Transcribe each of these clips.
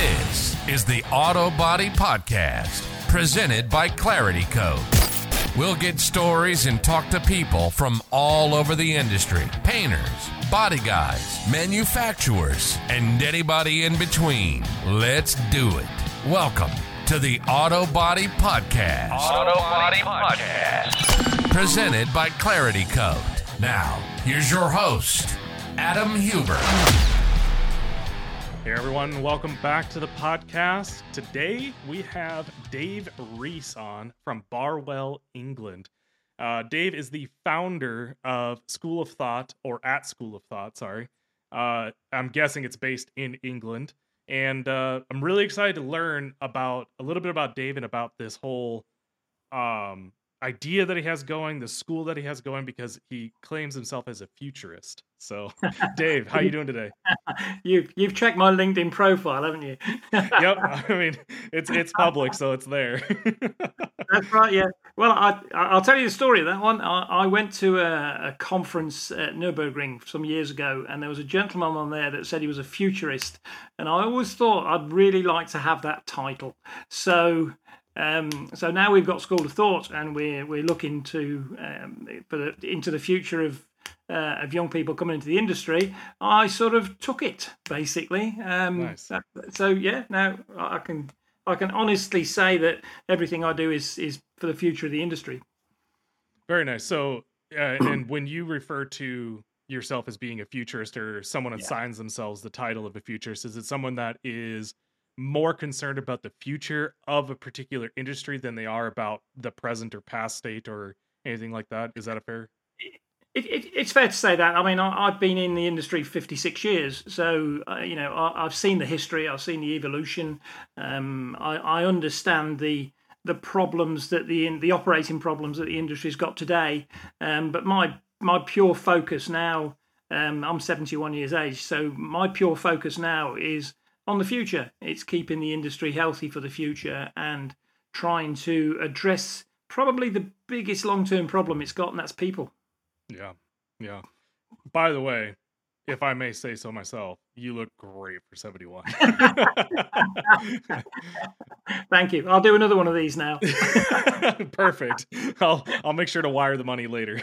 This is the Auto Body Podcast, presented by Clarity Coat. We'll get stories and talk to people from all over the industry painters, body guys, manufacturers, and anybody in between. Let's do it. Welcome to the Auto Body Podcast. Auto Body Podcast. Presented by Clarity Coat. Now, here's your host, Adam Huber. Hey everyone, welcome back to the podcast. Today we have Dave Reece on from Barwell, England. Uh, Dave is the founder of School of Thought, or at School of Thought, sorry. Uh, I'm guessing it's based in England. And uh, I'm really excited to learn about a little bit about Dave and about this whole um, idea that he has going, the school that he has going, because he claims himself as a futurist. So, Dave, how you doing today? you've you've checked my LinkedIn profile, haven't you? yep. I mean, it's it's public, so it's there. That's right. Yeah. Well, I I'll tell you the story of that one. I, I went to a, a conference at Nurburgring some years ago, and there was a gentleman on there that said he was a futurist, and I always thought I'd really like to have that title. So um, so now we've got School of Thought, and we're we're looking to um, for the, into the future of uh, of young people coming into the industry. I sort of took it basically. Um, Nice. So yeah, now I can I can honestly say that everything I do is is for the future of the industry. Very nice. So, uh, and when you refer to yourself as being a futurist or someone Yeah. assigns themselves the title of a futurist, is it someone that is more concerned about the future of a particular industry than they are about the present or past state or anything like that? Is that a fair? It, it, it's fair to say that. I mean, I, I've been in the industry 56 years, so uh, you know I, I've seen the history, I've seen the evolution. Um, I, I understand the the problems that the the operating problems that the industry's got today. Um, but my my pure focus now, um, I'm 71 years age, so my pure focus now is on the future. It's keeping the industry healthy for the future and trying to address probably the biggest long term problem it's got, and that's people. Yeah. Yeah. By the way, if I may say so myself, you look great for 71. Thank you. I'll do another one of these now. Perfect. I'll I'll make sure to wire the money later.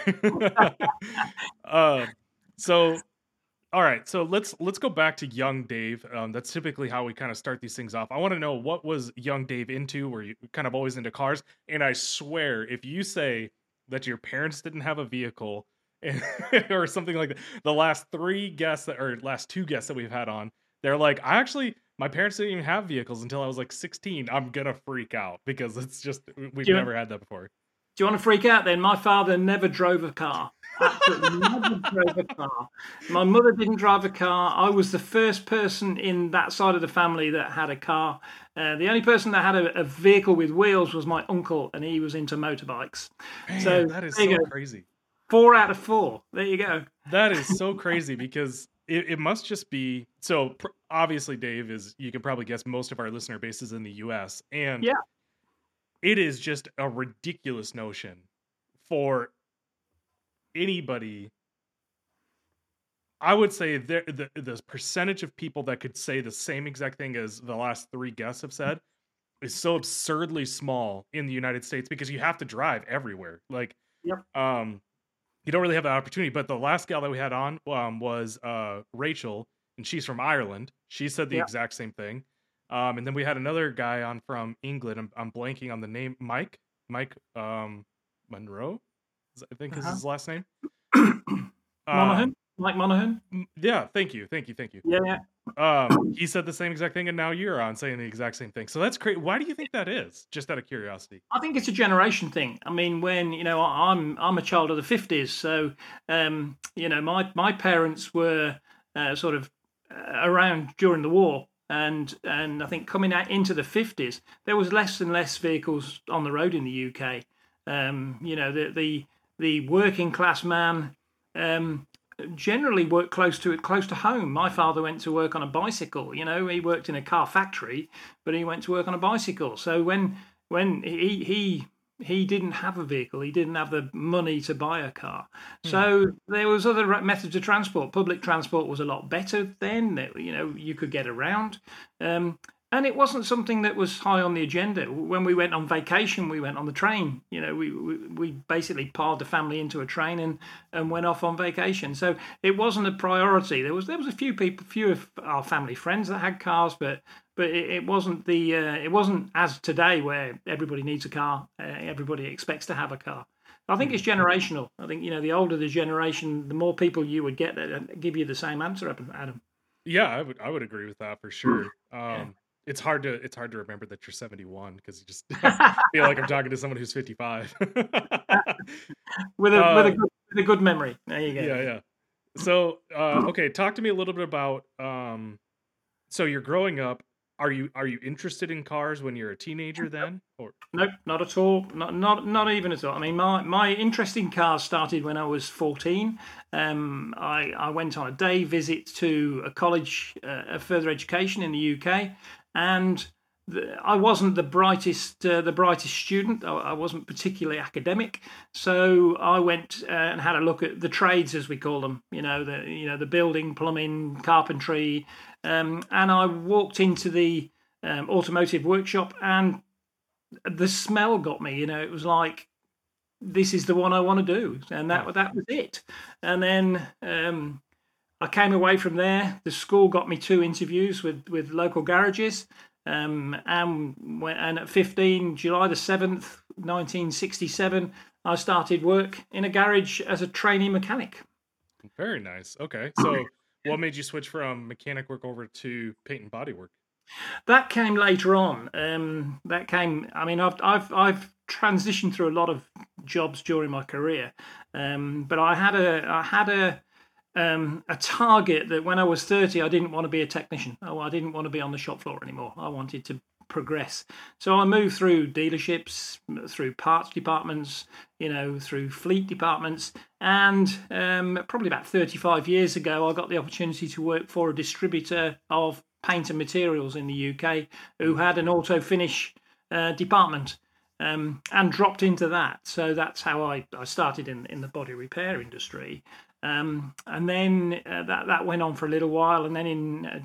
uh, so all right, so let's let's go back to young Dave. Um, that's typically how we kind of start these things off. I want to know what was young Dave into? Were you kind of always into cars? And I swear, if you say that your parents didn't have a vehicle or something like that, the last three guests that or last two guests that we've had on, they're like, I actually my parents didn't even have vehicles until I was like 16. I'm gonna freak out because it's just we've you- never had that before. Do you want to freak out then? My father never drove a car. Never drove a car. My mother didn't drive a car. I was the first person in that side of the family that had a car. Uh, the only person that had a, a vehicle with wheels was my uncle, and he was into motorbikes. Man, So, that is so crazy. Four out of four. There you go. That is so crazy because it, it must just be so. Pr- obviously, Dave is you can probably guess most of our listener base is in the U.S. and Yeah. it is just a ridiculous notion for anybody. I would say there the the percentage of people that could say the same exact thing as the last three guests have said is so absurdly small in the United States because you have to drive everywhere. Like, Yep. um, you don't really have that opportunity. But the last gal that we had on um, was uh, Rachel, and she's from Ireland. She said the Yeah. exact same thing. Um, and then we had another guy on from England. I'm, I'm blanking on the name. Mike, Mike um, Monroe, I think is Uh-huh. his last name. Um, Mike Monaghan? yeah, thank you, thank you, thank you. Yeah, yeah. Um, he said the same exact thing, and now you're on saying the exact same thing. So that's great. Why do you think that is? Just out of curiosity. I think it's a generation thing. I mean, when you know, I'm I'm a child of the '50s, so um, you know, my my parents were uh, sort of uh, around during the war, and and I think coming out into the '50s, there was less and less vehicles on the road in the UK. Um, you know, the the the working class man um, generally worked close to it, close to home. My father went to work on a bicycle. You know, he worked in a car factory, but he went to work on a bicycle. So when when he he he didn't have a vehicle, he didn't have the money to buy a car. So there was other methods of transport. Public transport was a lot better then. You know you could get around. Um, and it wasn't something that was high on the agenda. When we went on vacation, we went on the train. You know, we we, we basically piled the family into a train and, and went off on vacation. So it wasn't a priority. There was there was a few people, few of our family friends that had cars, but but it, it wasn't the uh, it wasn't as today where everybody needs a car. Uh, everybody expects to have a car. I think it's generational. I think you know the older the generation, the more people you would get that give you the same answer, Adam. Yeah, I would I would agree with that for sure. Um, it's hard to it's hard to remember that you're 71 because you just feel like I'm talking to someone who's 55. with a uh, with a good, with a good memory. There you go. Yeah, yeah. So, uh, okay, talk to me a little bit about. Um, so you're growing up. Are you are you interested in cars when you're a teenager then? Or nope, not at all. Not not not even at all. I mean, my my interest in cars started when I was 14. Um, I I went on a day visit to a college uh, of further education in the UK, and the, I wasn't the brightest uh, the brightest student. I, I, wasn't particularly academic, so I went uh, and had a look at the trades as we call them. You know the you know the building, plumbing, carpentry, um, and I walked into the um, automotive workshop and the smell got me. You know, it was like this is the one I want to do, and that that was it. And then um, I came away from there. The school got me two interviews with, with local garages. Um, and, and at 15, July the 7th, 1967, I started work in a garage as a trainee mechanic. Very nice. Okay. So, what made you switch from mechanic work over to paint and body work? That came later on. Um, that came. I mean, I've I've I've transitioned through a lot of jobs during my career, um, but I had a I had a um, a target that when I was 30, I didn't want to be a technician. Oh, I didn't want to be on the shop floor anymore. I wanted to progress. So I moved through dealerships, through parts departments, you know, through fleet departments. And um, probably about 35 years ago, I got the opportunity to work for a distributor of paint and materials in the UK who had an auto finish uh, department. Um, and dropped into that. So that's how I, I started in, in the body repair industry. Um, and then uh, that that went on for a little while, and then in uh,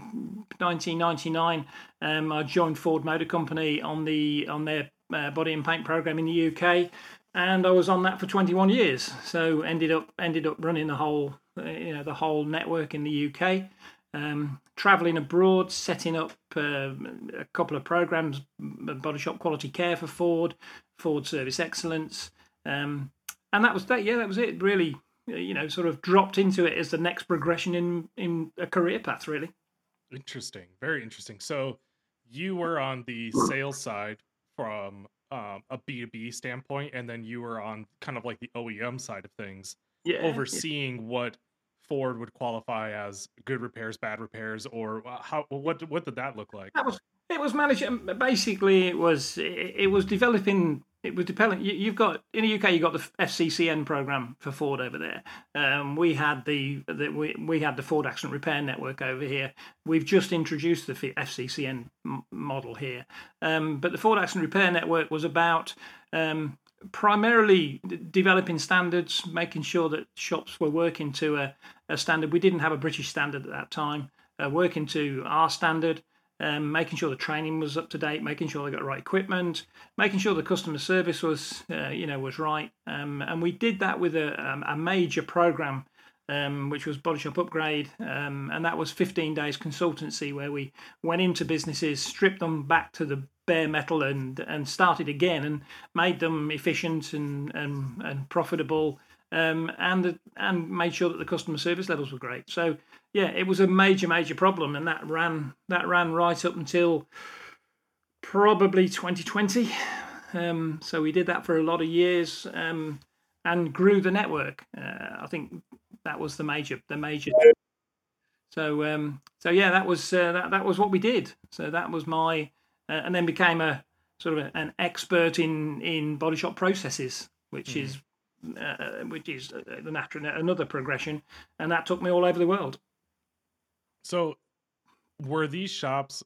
1999, um, I joined Ford Motor Company on the on their uh, body and paint program in the UK, and I was on that for 21 years. So ended up ended up running the whole uh, you know the whole network in the UK, um, traveling abroad, setting up uh, a couple of programs, body shop quality care for Ford, Ford Service Excellence, um, and that was that. Yeah, that was it. Really uh, you know sort of dropped into it as the next progression in in a career path really. Interesting. Very interesting. So you were on the sales side from um, a b2b standpoint and then you were on kind of like the oem side of things yeah, overseeing yeah. what ford would qualify as good repairs bad repairs or uh, how what what did that look like? That was it was managing basically it was it was developing it was dependent. You, have got in the UK, you have got the FCCN program for Ford over there. Um, we had the, the we, we had the Ford Accident Repair Network over here. We've just introduced the FCCN model here, um, but the Ford Accident Repair Network was about um, primarily developing standards, making sure that shops were working to a, a standard. We didn't have a British standard at that time. Uh, working to our standard, um, making sure the training was up to date, making sure they got the right equipment, making sure the customer service was, uh, you know, was right. Um, and we did that with a, um, a major program, um, which was Body Shop Upgrade, um, and that was 15 days consultancy where we went into businesses, stripped them back to the bare metal, and and started again, and made them efficient and and, and profitable. Um, and and made sure that the customer service levels were great. So yeah, it was a major, major problem, and that ran that ran right up until probably 2020. Um, so we did that for a lot of years um, and grew the network. Uh, I think that was the major, the major. So um, so yeah, that was uh, that that was what we did. So that was my, uh, and then became a sort of a, an expert in in body shop processes, which mm. is uh, which is uh, the natural another progression, and that took me all over the world. So, were these shops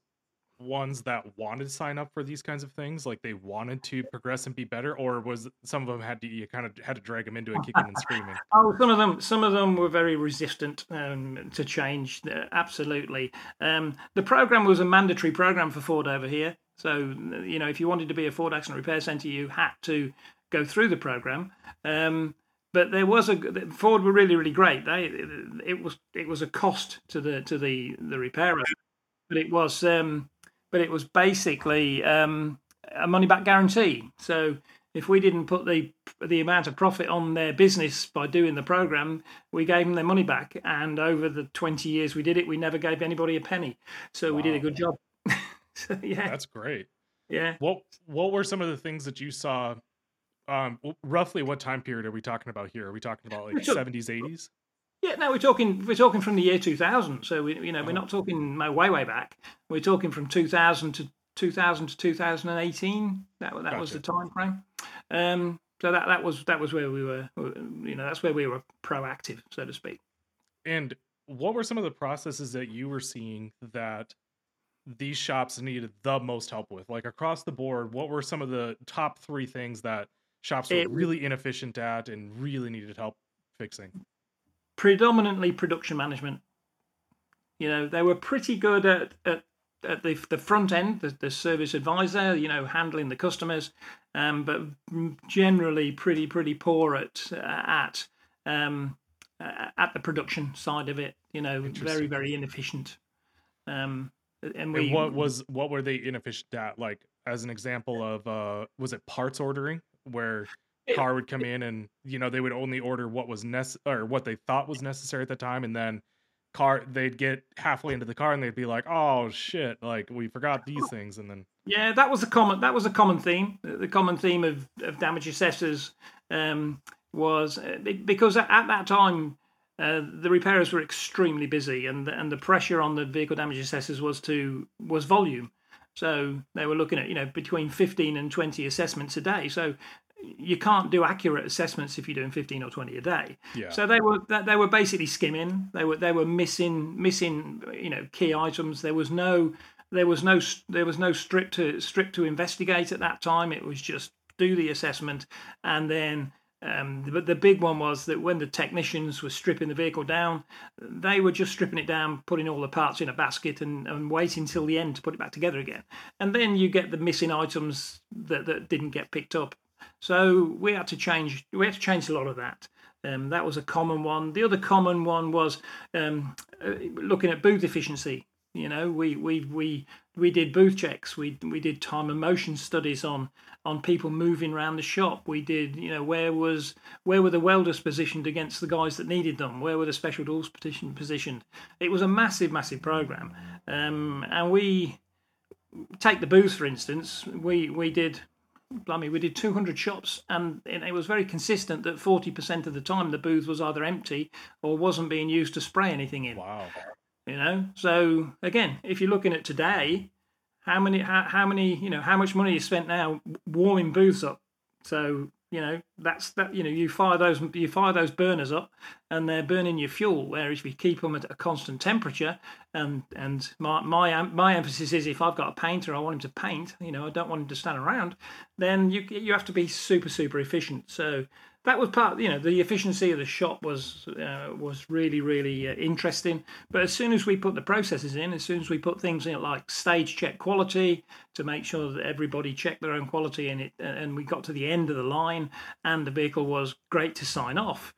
ones that wanted to sign up for these kinds of things? Like they wanted to progress and be better, or was some of them had to you kind of had to drag them into it, kicking and screaming? Oh, some of them, some of them were very resistant um, to change. Uh, absolutely, um, the program was a mandatory program for Ford over here. So you know, if you wanted to be a Ford Accident Repair Center, you had to go through the program. Um, but there was a Ford were really really great. They it was it was a cost to the to the the repairer, but it was um, but it was basically um, a money back guarantee. So if we didn't put the the amount of profit on their business by doing the program, we gave them their money back. And over the twenty years we did it, we never gave anybody a penny. So wow. we did a good job. so, yeah, that's great. Yeah. What What were some of the things that you saw um roughly what time period are we talking about here? Are we talking about like 70s 80s yeah no we're talking we're talking from the year 2000 so we you know we're oh. not talking way way back. We're talking from 2000 to 2000 to 2018 that that gotcha. was the time frame um so that that was that was where we were you know that's where we were proactive so to speak. And what were some of the processes that you were seeing that these shops needed the most help with? Like across the board what were some of the top three things that shops were it, really inefficient at and really needed help fixing? Predominantly production management. You know, they were pretty good at, at, at the, the front end, the, the service advisor, you know, handling the customers, um, but generally pretty, pretty poor at, at, um, at the production side of it, you know, very, very inefficient. Um, and, we, and what was what were they inefficient at? Like as an example of uh was it parts ordering? Where car would come in and you know they would only order what was necessary or what they thought was necessary at the time and then car they'd get halfway into the car and they'd be like oh shit like we forgot these things and then yeah that was a common that was a common theme. The common theme of, of damage assessors um, was uh, because at that time uh, the repairers were extremely busy and and the pressure on the vehicle damage assessors was to was volume so they were looking at, you know, between 15 and 20 assessments a day. So you can't do accurate assessments if you're doing 15 or 20 a day. Yeah. So they were they were basically skimming. They were they were missing missing you know key items. There was no there was no there was no strip to strip to investigate at that time. It was just do the assessment and then um, but the big one was that when the technicians were stripping the vehicle down, they were just stripping it down, putting all the parts in a basket, and, and waiting till the end to put it back together again. And then you get the missing items that, that didn't get picked up. So we had to change. We had to change a lot of that. Um, that was a common one. The other common one was um, uh, looking at booth efficiency. You know, we we we we did booth checks. We we did time and motion studies on on people moving around the shop. We did, you know, where was where were the welders positioned against the guys that needed them? Where were the special tools position, positioned? It was a massive, massive program, um, and we take the booth for instance. We we did. Blimey, we did 200 shops, and it was very consistent that 40% of the time the booth was either empty or wasn't being used to spray anything in. Wow. You know, so again, if you're looking at today, how many how, how many you know how much money is spent now warming booths up? So you know that's that you know you fire those you fire those burners up and they're burning your fuel whereas if you keep them at a constant temperature and and my my my emphasis is if i've got a painter i want him to paint you know i don't want him to stand around then you you have to be super super efficient so that was part you know the efficiency of the shop was uh, was really really uh, interesting. But as soon as we put the processes in as soon as we put things in like stage check quality to make sure that everybody checked their own quality and it and we got to the end of the line and the vehicle was great to sign off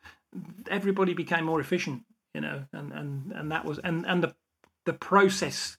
everybody became more efficient you know and and and that was and and the the process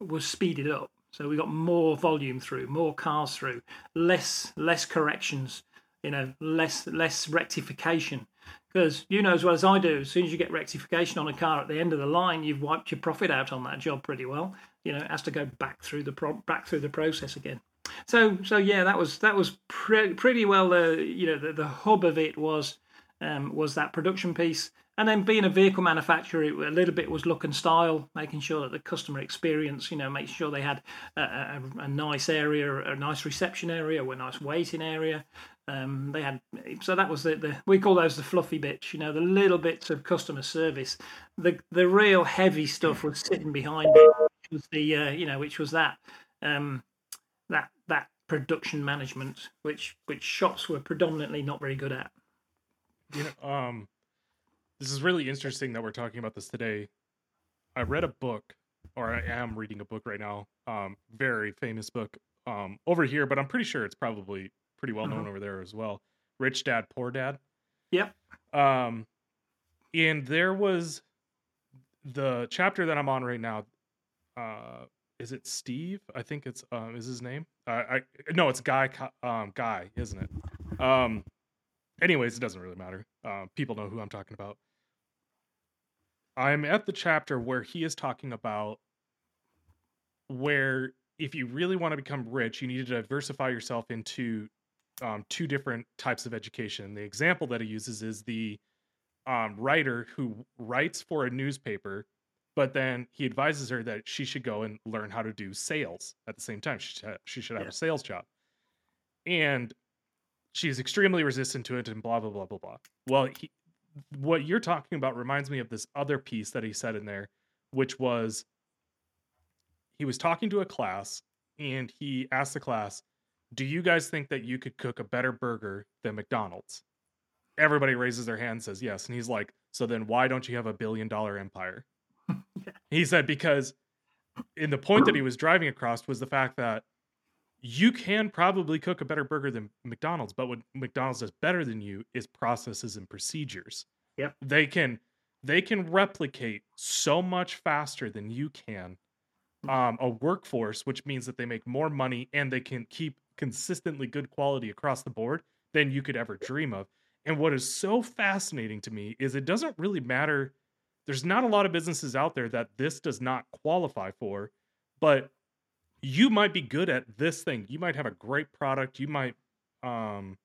was speeded up. So we got more volume through more cars through less less corrections you know less less rectification because you know as well as I do, as soon as you get rectification on a car at the end of the line, you've wiped your profit out on that job pretty well. You know, it has to go back through the pro- back through the process again. So so yeah, that was that was pre- pretty well the you know the, the hub of it was um, was that production piece. And then being a vehicle manufacturer, it, a little bit was look and style, making sure that the customer experience, you know, making sure they had a, a, a nice area, a nice reception area, a nice waiting area, um, they had so that was the, the we call those the fluffy bits, you know, the little bits of customer service. The the real heavy stuff was sitting behind it, which was the uh, you know which was that um, that that production management, which which shops were predominantly not very good at. You know, um, this is really interesting that we're talking about this today. I read a book, or I am reading a book right now. Um, very famous book um over here, but I'm pretty sure it's probably pretty well known Mhm. over there as well. Rich Dad Poor Dad. Yep. Um, and there was the chapter that I'm on right now. Uh, is it Steve? I think it's um, is his name. Uh, I no, it's Guy. Um, Guy, isn't it? Um, anyways, it doesn't really matter. Um, people know who I'm talking about. I'm at the chapter where he is talking about where if you really want to become rich, you need to diversify yourself into um, two different types of education. The example that he uses is the um, writer who writes for a newspaper, but then he advises her that she should go and learn how to do sales at the same time. She should, she should have Yeah. a sales job. And she's extremely resistant to it and blah, blah, blah, blah, blah. Well, he, what you're talking about reminds me of this other piece that he said in there, which was he was talking to a class and he asked the class, Do you guys think that you could cook a better burger than McDonald's? Everybody raises their hand and says yes. And he's like, So then why don't you have a billion dollar empire? He said, Because in the point that he was driving across was the fact that you can probably cook a better burger than McDonald's, but what McDonald's does better than you is processes and procedures. Yep. They can they can replicate so much faster than you can um, a workforce, which means that they make more money and they can keep consistently good quality across the board than you could ever dream of. And what is so fascinating to me is it doesn't really matter. There's not a lot of businesses out there that this does not qualify for, but you might be good at this thing. You might have a great product. You might, um,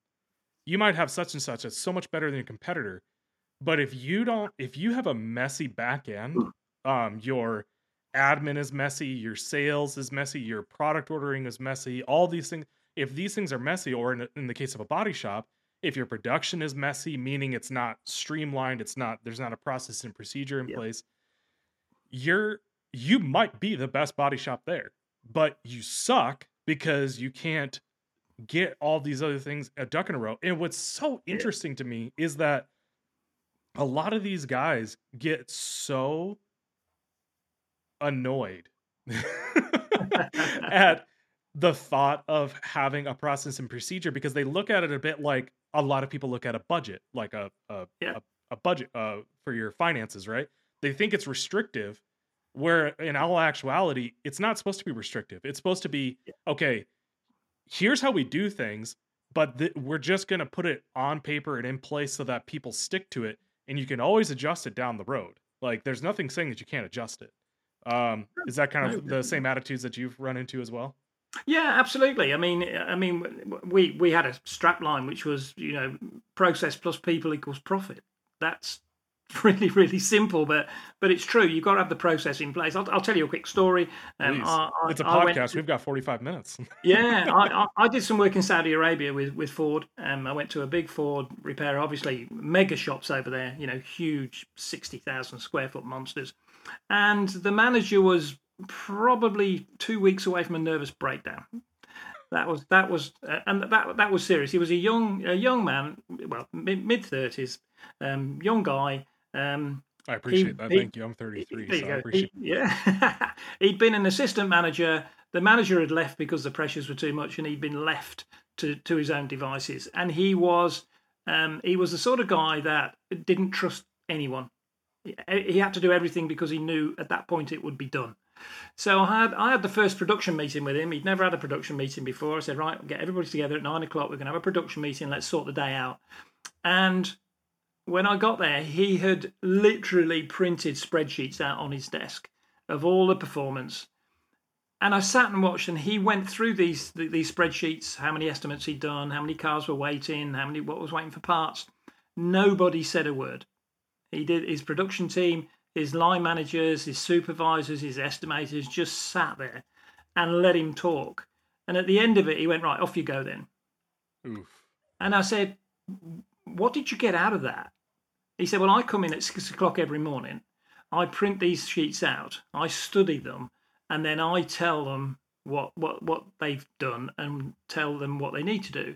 you might have such and such that's so much better than your competitor. But if you don't, if you have a messy back end, um, your admin is messy, your sales is messy, your product ordering is messy, all these things. If these things are messy, or in, in the case of a body shop, if your production is messy, meaning it's not streamlined, it's not there's not a process and procedure in Yep. place, you're you might be the best body shop there, but you suck because you can't get all these other things a duck in a row. And what's so Yeah. interesting to me is that a lot of these guys get so annoyed at the thought of having a process and procedure because they look at it a bit like a lot of people look at a budget, like a a, Yeah. a, a budget uh, for your finances, right? They think it's restrictive, where in all actuality, it's not supposed to be restrictive. It's supposed to be okay. Here's how we do things, but th- we're just going to put it on paper and in place so that people stick to it, and you can always adjust it down the road. Like there's nothing saying that you can't adjust it. Um, is that kind of the same attitudes that you've run into as well? Yeah, absolutely. I mean, I mean, we we had a strap line which was, you know, process plus people equals profit. That's really really simple, but but it's true. You've got to have the process in place. I'll, I'll tell you a quick story. Um. I- I- it's a podcast. to- We've got 45 minutes. yeah, I, I, I did some work in Saudi Arabia with with Ford. Um, I went to a big Ford repair, obviously mega shops over there. You know, huge sixty thousand square foot monsters, and the manager was probably two weeks away from a nervous breakdown. That was that was uh, and that that was serious. He was a young a young man, well mid thirties, um, young guy. Um, I appreciate that. he- Thank you. I'm 33, there you so I appreciate. He- yeah, he'd been an assistant manager. The manager had left because the pressures were too much, and he'd been left to, to his own devices. And he was um, he was the sort of guy that didn't trust anyone. He- He had to do everything because he knew at that point it would be done. So I had I had the first production meeting with him. He'd never had a production meeting before. I said, right, we'll get everybody together at nine o'clock. We're going to have a production meeting. Let's sort the day out. And when I got there, he had literally printed spreadsheets out on his desk of all the performance. And I sat and watched, and he went through these these spreadsheets, how many estimates he'd done, how many cars were waiting, how many what was waiting for parts. Nobody said a word. He did his production team, his line managers, his supervisors, his estimators just sat there and let him talk. And at the end of it, he went, Right, off you go then. Oof. And I said, What did you get out of that? He said, Well, I come in at six o'clock every morning. I print these sheets out, I study them, and then I tell them what what what they've done and tell them what they need to do.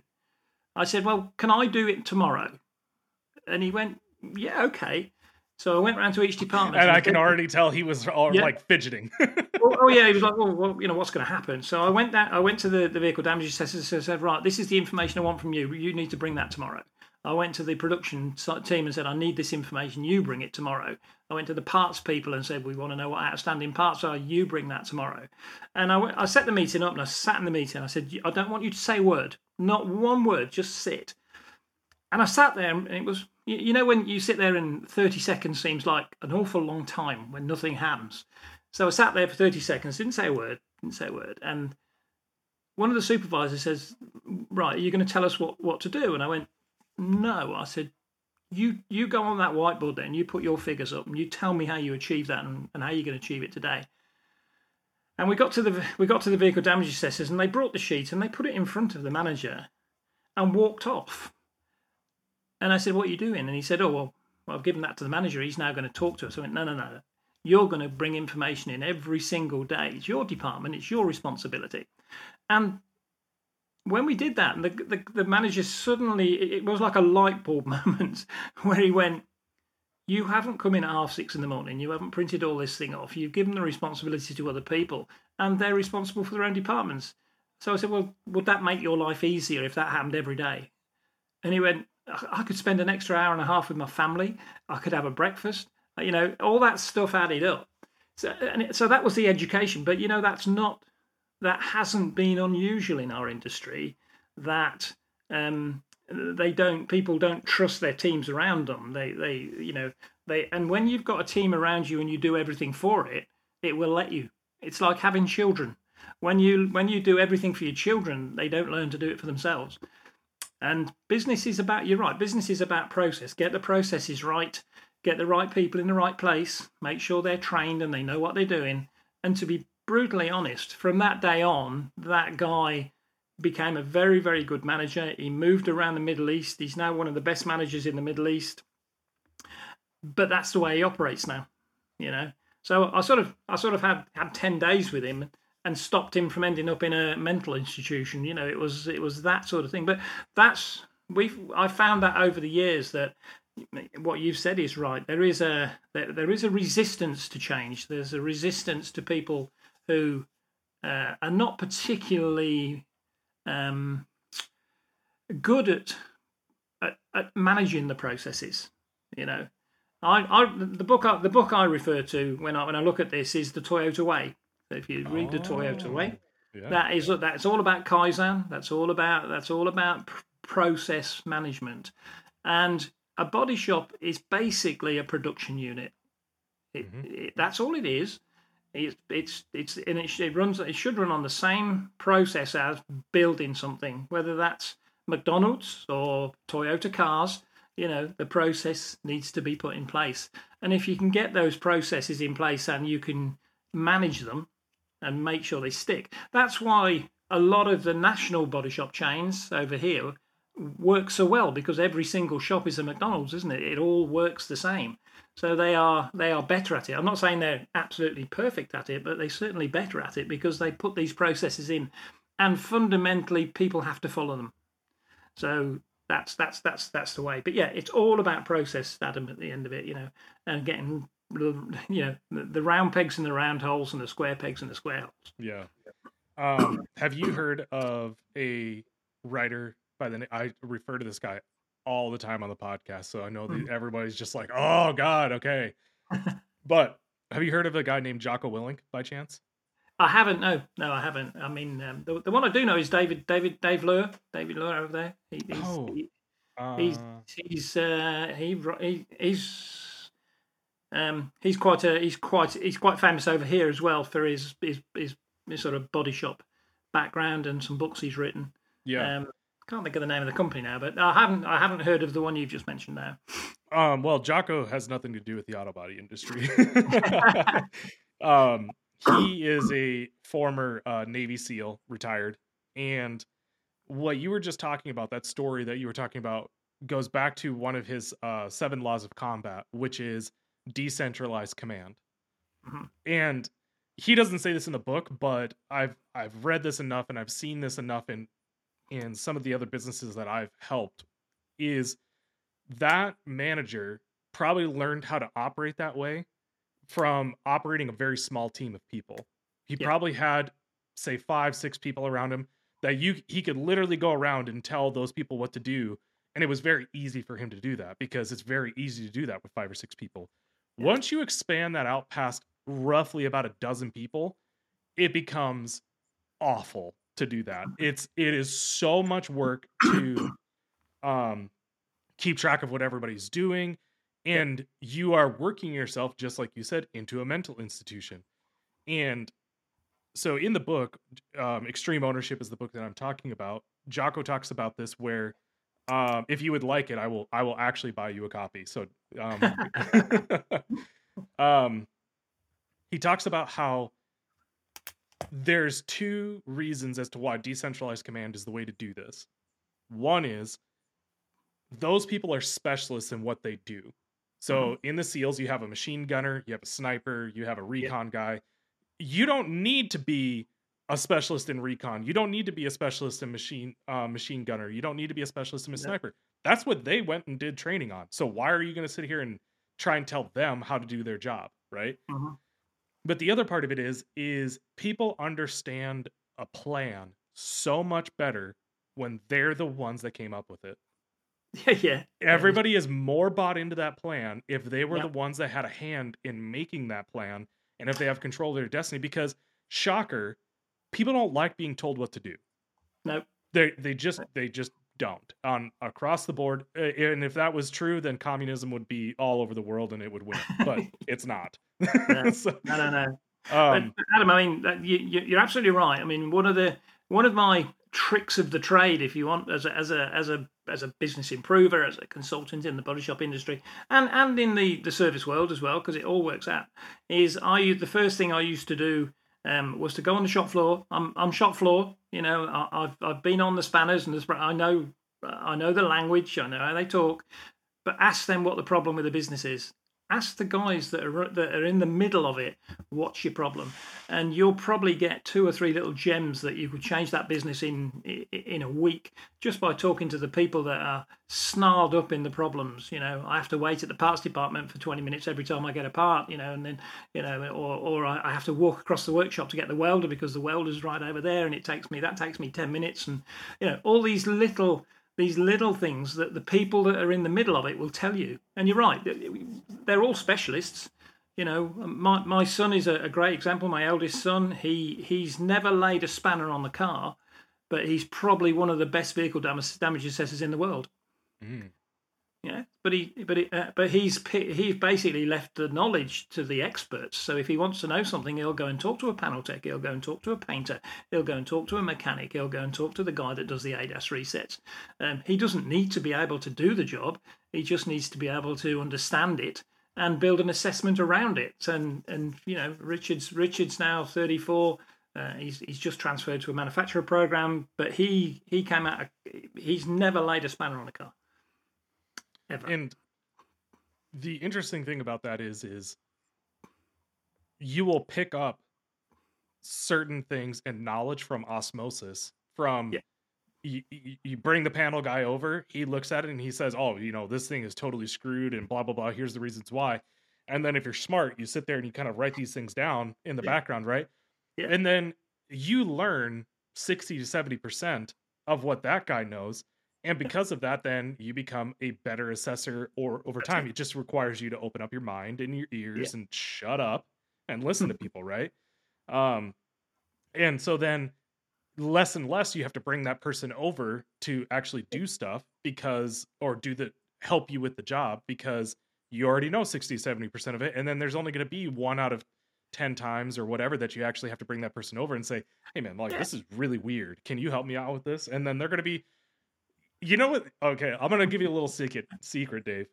I said, "Well, can I do it tomorrow?" And he went, "Yeah, okay." So I went around to each department, and I can already tell he was all, yeah. like fidgeting. oh, oh, yeah, he was like, well, well, you know, what's going to happen? So I went down, I went to the, the vehicle damage assessors and said, right, this is the information I want from you. You need to bring that tomorrow. I went to the production team and said, I need this information. You bring it tomorrow. I went to the parts people and said, we want to know what outstanding parts are. You bring that tomorrow. And I, went, I set the meeting up and I sat in the meeting. I said, I don't want you to say a word, not one word, just sit. And I sat there and it was, you know, when you sit there and 30 seconds seems like an awful long time when nothing happens. So I sat there for 30 seconds, didn't say a word, didn't say a word. And one of the supervisors says, Right, are you going to tell us what, what to do? And I went, no, I said, you you go on that whiteboard then, you put your figures up and you tell me how you achieve that and, and how you're going to achieve it today. And we got to the we got to the vehicle damage assessors and they brought the sheet and they put it in front of the manager and walked off. And I said, What are you doing? And he said, Oh well, well I've given that to the manager, he's now going to talk to us. I went, No, no, no. You're going to bring information in every single day. It's your department, it's your responsibility. And when we did that, the, the, the manager suddenly, it was like a light bulb moment where he went, You haven't come in at half six in the morning, you haven't printed all this thing off, you've given the responsibility to other people, and they're responsible for their own departments. So I said, Well, would that make your life easier if that happened every day? And he went, I could spend an extra hour and a half with my family, I could have a breakfast, you know, all that stuff added up. So, and so that was the education, but you know, that's not that hasn't been unusual in our industry. That um, they don't people don't trust their teams around them. They they you know they and when you've got a team around you and you do everything for it, it will let you. It's like having children. When you when you do everything for your children, they don't learn to do it for themselves. And business is about you're right. Business is about process. Get the processes right. Get the right people in the right place. Make sure they're trained and they know what they're doing. And to be brutally honest, from that day on, that guy became a very, very good manager. He moved around the Middle East. He's now one of the best managers in the Middle East. But that's the way he operates now, you know. So I sort of, I sort of had had ten days with him and stopped him from ending up in a mental institution. You know, it was it was that sort of thing. But that's we've I found that over the years that what you've said is right. There is a there, there is a resistance to change. There's a resistance to people who uh, are not particularly um, good at, at, at managing the processes. You know, I, I the book I, the book I refer to when I when I look at this is the Toyota Way. If you read the Toyota Way, oh, yeah. that is that's all about kaizen. That's all about that's all about process management, and a body shop is basically a production unit. It, mm-hmm. it, that's all it is. It's it's it's and it, it runs it should run on the same process as building something, whether that's McDonald's or Toyota cars. You know, the process needs to be put in place, and if you can get those processes in place and you can manage them and make sure they stick, that's why a lot of the national body shop chains over here work so well because every single shop is a McDonald's, isn't it? It all works the same. So they are they are better at it. I'm not saying they're absolutely perfect at it, but they're certainly better at it because they put these processes in, and fundamentally people have to follow them. So that's that's that's that's the way. But yeah, it's all about process, Adam. At the end of it, you know, and getting you know the round pegs in the round holes and the square pegs in the square holes. Yeah. Um, have you heard of a writer by the name? I refer to this guy all the time on the podcast, so I know that mm. everybody's just like, "Oh God, okay." but have you heard of a guy named Jocko Willink by chance? I haven't. No, no, I haven't. I mean, um, the, the one I do know is David, David, Dave Luehr, David Luehr over there. He, he's, oh, he, uh... he's he's uh, he, he he's um he's quite a he's quite he's quite famous over here as well for his his his, his sort of body shop background and some books he's written. Yeah. Um, can't think of the name of the company now, but I haven't I haven't heard of the one you've just mentioned now. Um, well, Jocko has nothing to do with the auto body industry. um, he is a former uh, Navy SEAL, retired, and what you were just talking about, that story that you were talking about, goes back to one of his uh, seven laws of combat, which is decentralized command. Mm-hmm. And he doesn't say this in the book, but I've I've read this enough and I've seen this enough in in some of the other businesses that I've helped is that manager probably learned how to operate that way from operating a very small team of people. He Yeah. probably had say 5 6 people around him that you he could literally go around and tell those people what to do and it was very easy for him to do that because it's very easy to do that with 5 or 6 people. Yeah. Once you expand that out past roughly about a dozen people, it becomes awful to do that. It's it is so much work to um keep track of what everybody's doing and you are working yourself just like you said into a mental institution. And so in the book um extreme ownership is the book that I'm talking about. Jocko talks about this where um if you would like it I will I will actually buy you a copy. So um um he talks about how there's two reasons as to why decentralized command is the way to do this. One is those people are specialists in what they do. So in the SEALs, you have a machine gunner, you have a sniper, you have a recon guy. You don't need to be a specialist in recon. You don't need to be a specialist in machine uh, machine gunner. You don't need to be a specialist in a sniper. That's what they went and did training on. So why are you going to sit here and try and tell them how to do their job, right? Mhm. But the other part of it is is people understand a plan so much better when they're the ones that came up with it. Yeah, yeah. Everybody is more bought into that plan if they were Yeah. the ones that had a hand in making that plan and if they have control of their destiny because shocker, people don't like being told what to do. Nope. They they just they just don't on across the board. Uh, And if that was true, then communism would be all over the world and it would win. But it's not. No. so, No, no, no. um, but Adam, I mean, you, you- you're absolutely right. I mean, one of the one of my tricks of the trade, if you want, as a as a as a as a business improver, as a consultant in the body shop industry, and and in the the service world as well, because it all works out, is I the first thing I used to do. Um, was to go on the shop floor. I'm I'm shop floor. You know, I, I've I've been on the spanners and the I know I know the language. I know how they talk. But ask them what the problem with the business is. Ask the guys that are that are in the middle of it what's your problem? And you'll probably get two or three little gems that you could change that business in in a week just by talking to the people that are snarled up in the problems you know? I have to wait at the parts department for 20 minutes every time i get a part you know and then you know or or i have to walk across the workshop to get the welder because the welder's right over there and it takes me that takes me 10 minutes and you know all these little these little things that the people that are in the middle of it will tell you. And you're right they're all specialists. You know my my son is a, a great example. My eldest son he he's never laid a spanner on the car but he's probably one of the best vehicle damage, damage assessors in the world. Mm, yeah but he but he, uh, but he's he's basically left the knowledge to the experts. So if he wants to know something he'll go and talk to a panel tech he'll go and talk to a painter he'll go and talk to a mechanic he'll go and talk to the guy that does the ADAS resets. Um, he doesn't need to be able to do the job he just needs to be able to understand it and build an assessment around it. And and you know richard's richard's now 34 uh, he's he's just transferred to a manufacturer program but he he came out he's never laid a spanner on a car ever and the interesting thing about that is is you will pick up certain things and knowledge from osmosis from Yeah. you, you, you bring the panel guy over he looks at it and he says oh you know this thing is totally screwed and blah blah blah here's the reasons why and then if you're smart you sit there and you kind of write these things down in the Yeah. background right Yeah. and then you learn 60 to 70 percent of what that guy knows and because of that then you become a better assessor or over time it just requires you to open up your mind and your ears and shut up and listen to people right? Um and so then less and less you have to bring that person over to actually do stuff because or do the help you with the job because you already know 60 70% of it and then there's only going to be one out of 10 times or whatever that you actually have to bring that person over and say hey man like Yeah. this is really weird. Can you help me out with this? And then they're going to be you know what okay i'm going to give you a little secret secret dave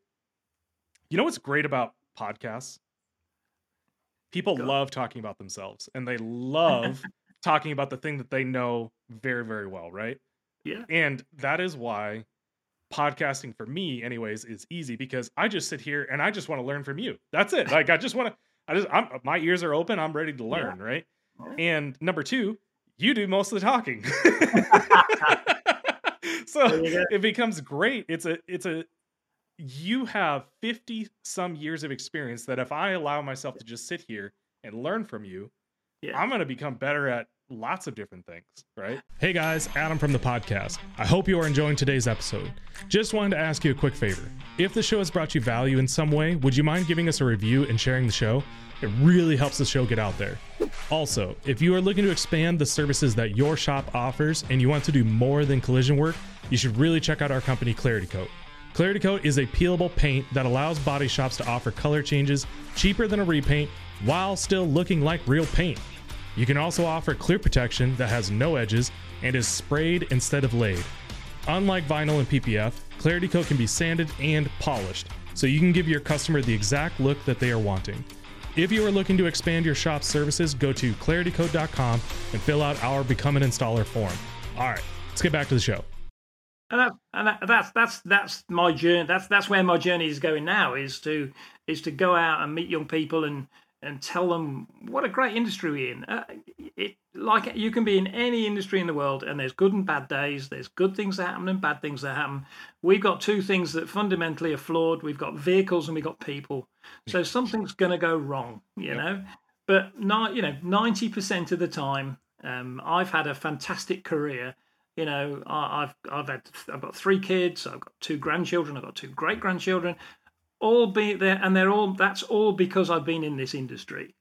you know what's great about podcasts people Go. love talking about themselves and they love talking about the thing that they know very very well right Yeah. and that is why podcasting for me anyways is easy because i just sit here and i just want to learn from you that's it like i just want to I just I'm, my ears are open. I'm ready to learn, right? And number two, you do most of the talking. so There you go. it becomes great. It's a it's a you have 50 some years of experience that if I allow myself to just sit here and learn from you, Yeah. I'm going to become better at lots of different things, right? Hey guys, Adam from the podcast. I hope you are enjoying today's episode. Just wanted to ask you a quick favor. If the show has brought you value in some way, would you mind giving us a review and sharing the show? It really helps the show get out there. Also, if you are looking to expand the services that your shop offers and you want to do more than collision work, you should really check out our company Clarity Coat. Clarity Coat is a peelable paint that allows body shops to offer color changes cheaper than a repaint while still looking like real paint. You can also offer clear protection that has no edges and is sprayed instead of laid. Unlike vinyl and PPF, Clarity Coat can be sanded and polished, so you can give your customer the exact look that they are wanting. If you are looking to expand your shop's services, go to claritycoat.com and fill out our Become an Installer form. All right, let's get back to the show. and that, and that, that's that's that's my journey. That's that's where my journey is going now. Is to is to go out and meet young people and and tell them what a great industry we're in. Uh, it like you can be in any industry in the world, and there's good and bad days. There's good things that happen and bad things that happen. We've got two things that fundamentally are flawed. We've got vehicles and we've got people. So something's going to go wrong, you know. But not, you know, ninety percent of the time, um, I've had a fantastic career you know I, i've i've had i've got three kids i've got two grandchildren i've got two great grandchildren all be there and they're all that's all because i've been in this industry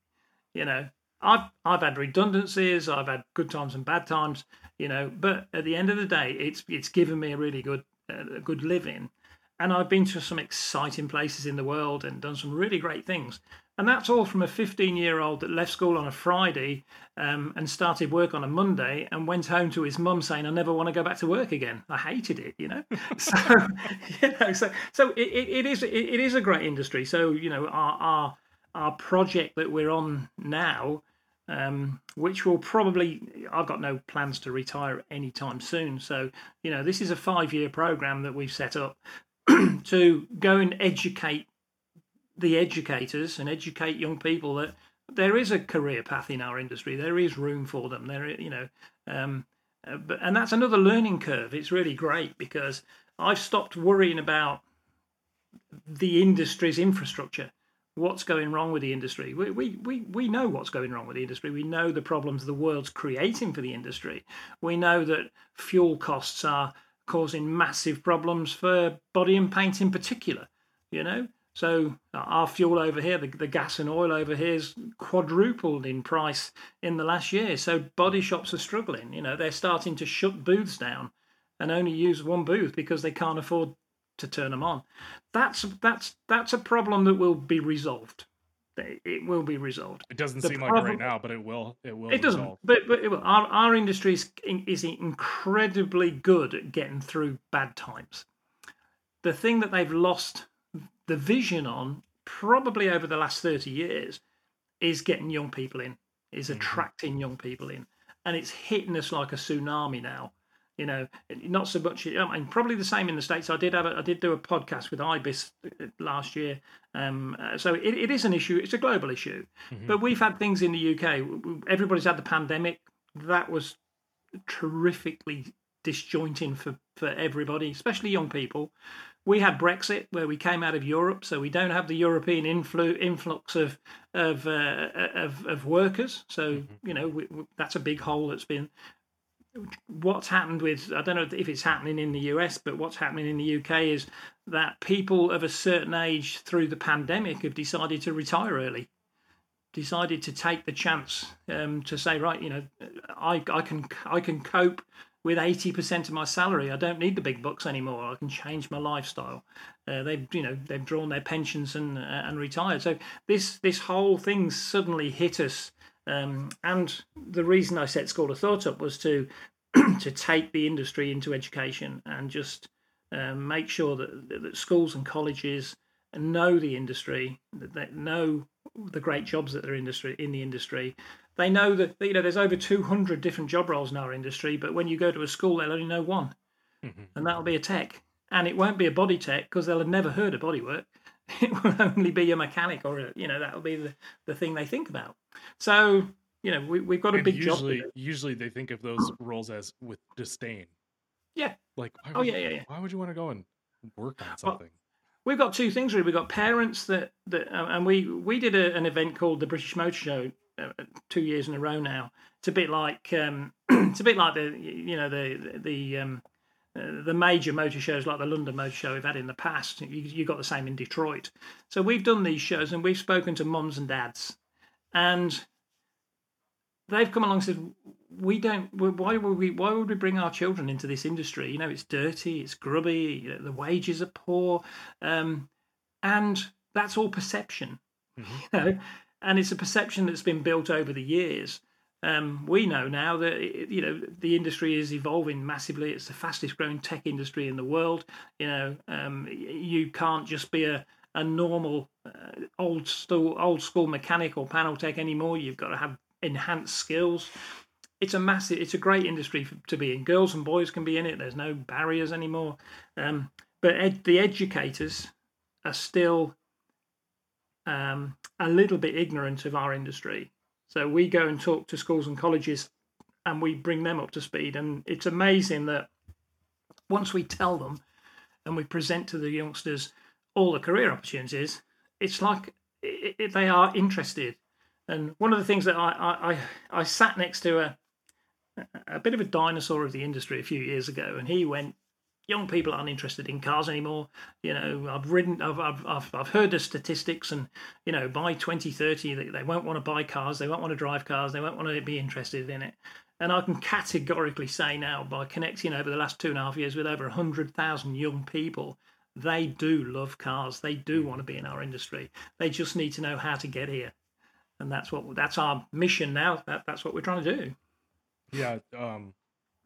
you know. I've i've had redundancies i've had good times and bad times you know but at the end of the day it's it's given me a really good uh, a good living. And i've been to some exciting places in the world and done some really great things and that's all from a 15 year old that left school on a Friday um, and started work on a Monday and went home to his mum saying, I never want to go back to work again. I hated it, you know? so, you know, so, so it, it, is, it, it is a great industry. So, you know, our, our, our project that we're on now, um, which will probably, I've got no plans to retire anytime soon. So, you know, this is a five year program that we've set up to go and educate the educators and educate young people that there is a career path in our industry. There is room for them. There, you know, um, uh, but and that's another learning curve. It's really great because I've stopped worrying about the industry's infrastructure. What's going wrong with the industry? We, we, we, we know what's going wrong with the industry. We know the problems the world's creating for the industry. We know that fuel costs are causing massive problems for body and paint in particular. You know, so uh, our fuel over here, the, the gas and oil over here, is quadrupled in price in the last year. So body shops are struggling. You know, they're starting to shut booths down and only use one booth because they can't afford to turn them on. That's that's that's a problem that will be resolved. It will be resolved. It doesn't The seem like it right now, but it will. It will. It doesn't, resolve. but, but will. our our industry is, is incredibly good at getting through bad times. The thing that they've lost the vision on, probably over the last thirty years, is getting young people in, is attracting young people in, and it's hitting us like a tsunami now. You know, not so much. I mean, probably the same in the states. I did have a, I did do a podcast with Ibis uh, last year, um, uh, so it, it is an issue. It's a global issue, but we've had things in the UK. Everybody's had the pandemic. That was terrifically disjointing for for everybody, especially young people. We had Brexit, where we came out of Europe, so we don't have the European influ- influx of of, uh, of of workers. So you know we, we, that's a big hole that's been what's happened with I don't know if it's happening in the US, but what's happening in the UK is that people of a certain age through the pandemic have decided to retire early, decided to take the chance um, to say, right, you know, I, I can I can cope with eighty percent of my salary. I don't need the big bucks anymore. I can change my lifestyle. Uh, they've you know they've drawn their pensions and uh, and retired. So this this whole thing suddenly hit us. Um, and the reason I set School of Thought up was to to take the industry into education and just um, make sure that, that schools and colleges know the industry, that know the great jobs that are industry in the industry. They know that you know there's over 200 different job roles in our industry, but when you go to a school, they'll only know one, mm-hmm. and that'll be a tech, and it won't be a body tech because they'll have never heard of bodywork. it will only be a mechanic or a, you know that'll be the, the thing they think about. So you know we, we've got a And big usually, job. usually they think of those roles as with disdain. Yeah. Like, why Oh, would yeah, you- yeah, yeah. Why would you want to go and work on Well, something? We've got two things really. We've got parents that that and we we did a, an event called the British Motor Show two years in a row now. It's a bit like um, it's a bit like the you know the the um, the major motor shows like the London Motor Show we've had in the past. You, you got the same in Detroit. So we've done these shows and we've spoken to mums and dads, and they've come along and said, "We don't. Why would we? Why would we bring our children into this industry? You know, it's dirty, it's grubby, you know, the wages are poor, um, and that's all perception. Mhm. You know, and it's a perception that's been built over the years." Um, we know now that you know the industry is evolving massively. It's the fastest growing tech industry in the world. You know, um, you can't just be a a normal uh, old school old school mechanic or panel tech anymore. You've got to have enhanced skills. It's a massive, it's a great industry to be in. Girls and boys can be in it. There's no barriers anymore. Um, but ed, the educators are still um, a little bit ignorant of our industry. So we go and talk to schools and colleges, and we bring them up to speed. And it's amazing that once we tell them and we present to the youngsters all the career opportunities, it's like it, it, they are interested. And one of the things that I I, I, I sat next to a a bit of a dinosaur of the industry a few years ago, and he went, "Young people aren't interested in cars anymore. You know, I've ridden, I've I've I've, heard the statistics, and you know, by 2030, they, they won't want to buy cars, they won't want to drive cars, they won't want to be interested in it." And I can categorically say now, by connecting over the last two and a half years with over 100,000 young people, they do love cars. They do want to be in our industry. They just need to know how to get here. And that's what that's our mission now. That, that's what we're trying to do. Yeah, um,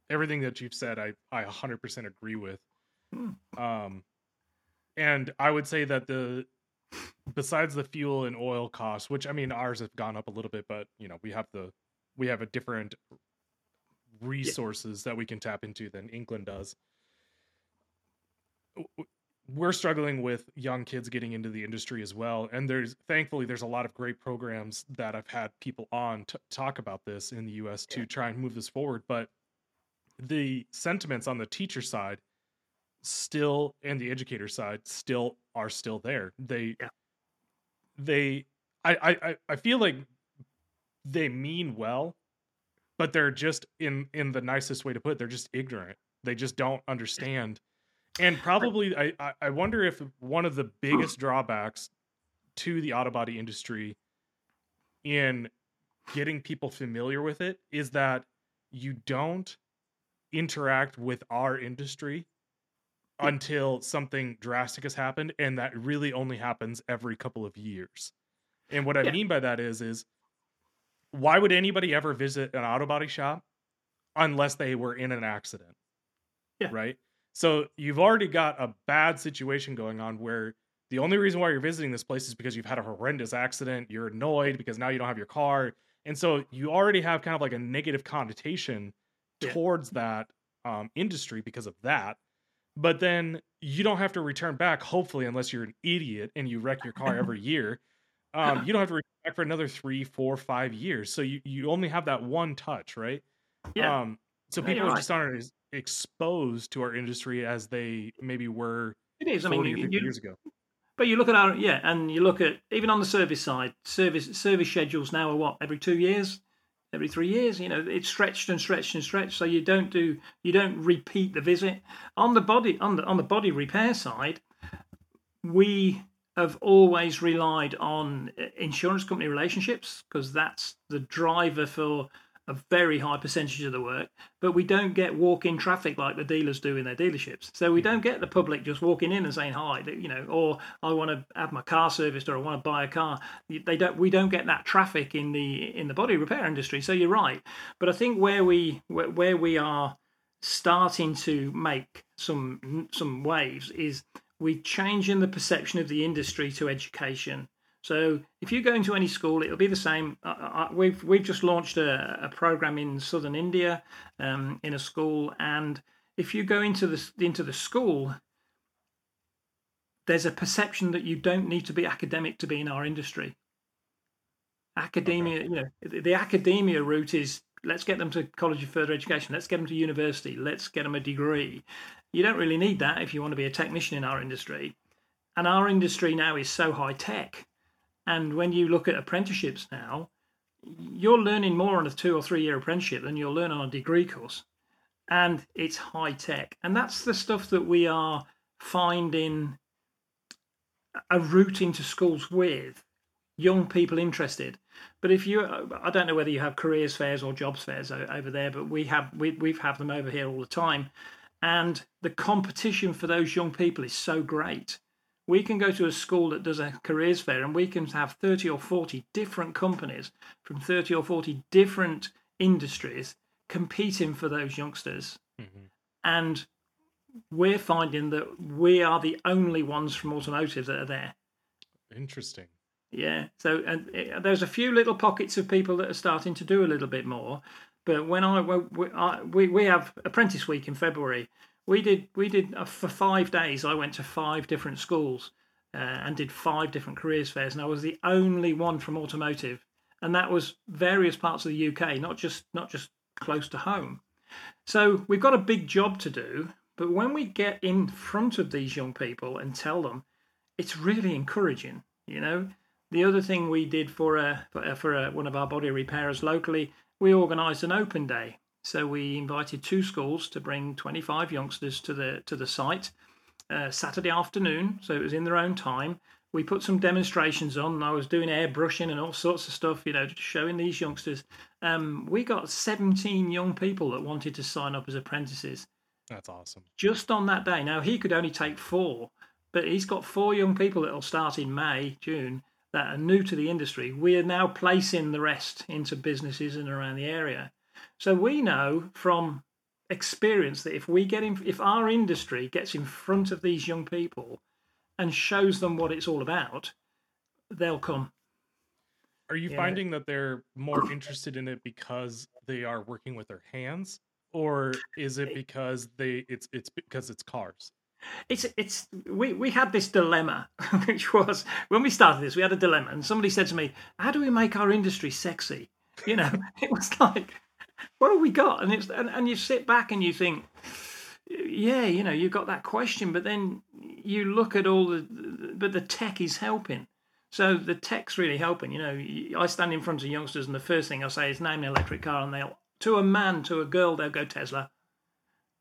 everything that you've said, I I 100% agree with. Hmm. Um, and I would say that the besides the fuel and oil costs, which I mean ours have gone up a little bit, but you know we have the we have a different resources that we can tap into than England does. We're struggling with young kids getting into the industry as well, and there's thankfully there's a lot of great programs that I've had people on to talk about this in the U.S. to try and move this forward. But the sentiments on the teacher side still and the educator side still are still there. They Yeah. they I, I I- feel like they mean well, but they're just in in the nicest way to put it, they're just ignorant. They just don't understand. And probably I I- I wonder if one of the biggest drawbacks to the auto body industry in getting people familiar with it is that you don't interact with our industry until something drastic has happened and that really only happens every couple of years and what i Yeah. mean by that is is why would anybody ever visit an auto body shop unless they were in an accident Yeah. right so you've already got a bad situation going on where the only reason why you're visiting this place is because you've had a horrendous accident you're annoyed because now you don't have your car and so you already have kind of like a negative connotation Yeah. towards that um, industry because of that. But then you don't have to return back hopefully unless you're an idiot and you wreck your car every year. Um, you don't have to return back for another three four five years. So you, you only have that one touch right? Yeah. um, so people you're just aren't as exposed to our industry as they maybe were It is. I mean, you, 50 you- years ago. but you look at our yeah, and you look at even on the service side, service service schedules now are what every two years, every three years. You know, it's stretched and stretched and stretched. So you don't do you don't repeat the visit on the body on the on the body repair side. We have always relied on uh, insurance company relationships because that's the driver for a very high percentage of the work, but we don't get walk-in traffic like the dealers do in their dealerships. So we don't get the public just walking in and saying hi, you know, or I want to have my car serviced or I want to buy a car. They don't. We don't get that traffic in the in the body repair industry. So you're right, but I think where we where, we are starting to make some some waves is we're changing the perception of the industry to education. So if you go into any school, it'll be the same. Uh, uh, we've we've just launched a, a program in southern India um, in a school, and if you go into the into the school, there's a perception that you don't need to be academic to be in our industry. Academia, you know, the, the academia route is let's get them to college of further education, let's get them to university, let's get them a degree. You don't really need that if you want to be a technician in our industry. And our industry now is so high tech. And when you look at apprenticeships now, you're learning more on a two or three year apprenticeship than you'll learn on a degree course. And it's high tech. And that's the stuff that we are finding a route into schools with young people interested. But if you, I don't know whether you have careers fairs or jobs fairs over there, but we have we we've have them over here all the time, and the competition for those young people is so great. We can go to a school that does a careers fair, and we can have thirty or forty different companies from thirty or forty different industries competing for those youngsters, mm-hmm. and we're finding that we are the only ones from automotive that are there. Interesting. Yeah. So and it, there's a few little pockets of people that are starting to do a little bit more. But when I we I, we, we have apprentice week in February, we did we did uh, for five days. I went to five different schools uh, and did five different careers fairs, and I was the only one from automotive, and that was various parts of the UK, not just not just close to home. So we've got a big job to do. But when we get in front of these young people and tell them, it's really encouraging. You know, the other thing we did for a, for, for a, one of our body repairers locally, we organised an open day. So we invited two schools to bring 25 youngsters to the to the site uh, Saturday afternoon. So it was in their own time. We put some demonstrations on. I was doing airbrushing and all sorts of stuff, you know, showing these youngsters. Um, we got 17 young people that wanted to sign up as apprentices. That's awesome. Just on that day. Now he could only take four, but he's got four young people that'll start in May, June, that are new to the industry, we are now placing the rest into businesses and around the area. So we know from experience that if we get in, if our industry gets in front of these young people and shows them what it's all about, they'll come. Are you yeah. finding that they're more interested in it because they are working with their hands, or is it eh. because they it's it's because it's cars? It's it's we we had this dilemma, which was when we started this, we had a dilemma, and somebody said to me, "How do we make our industry sexy?" You know, it was like, what have we got? And it's and, and you sit back and you think, yeah, you know, you've got that question, but then you look at all the, but the tech is helping. So the tech's really helping. You know, I stand in front of youngsters, and the first thing I say is name an electric car, and they'll to a man, to a girl, they'll go Tesla,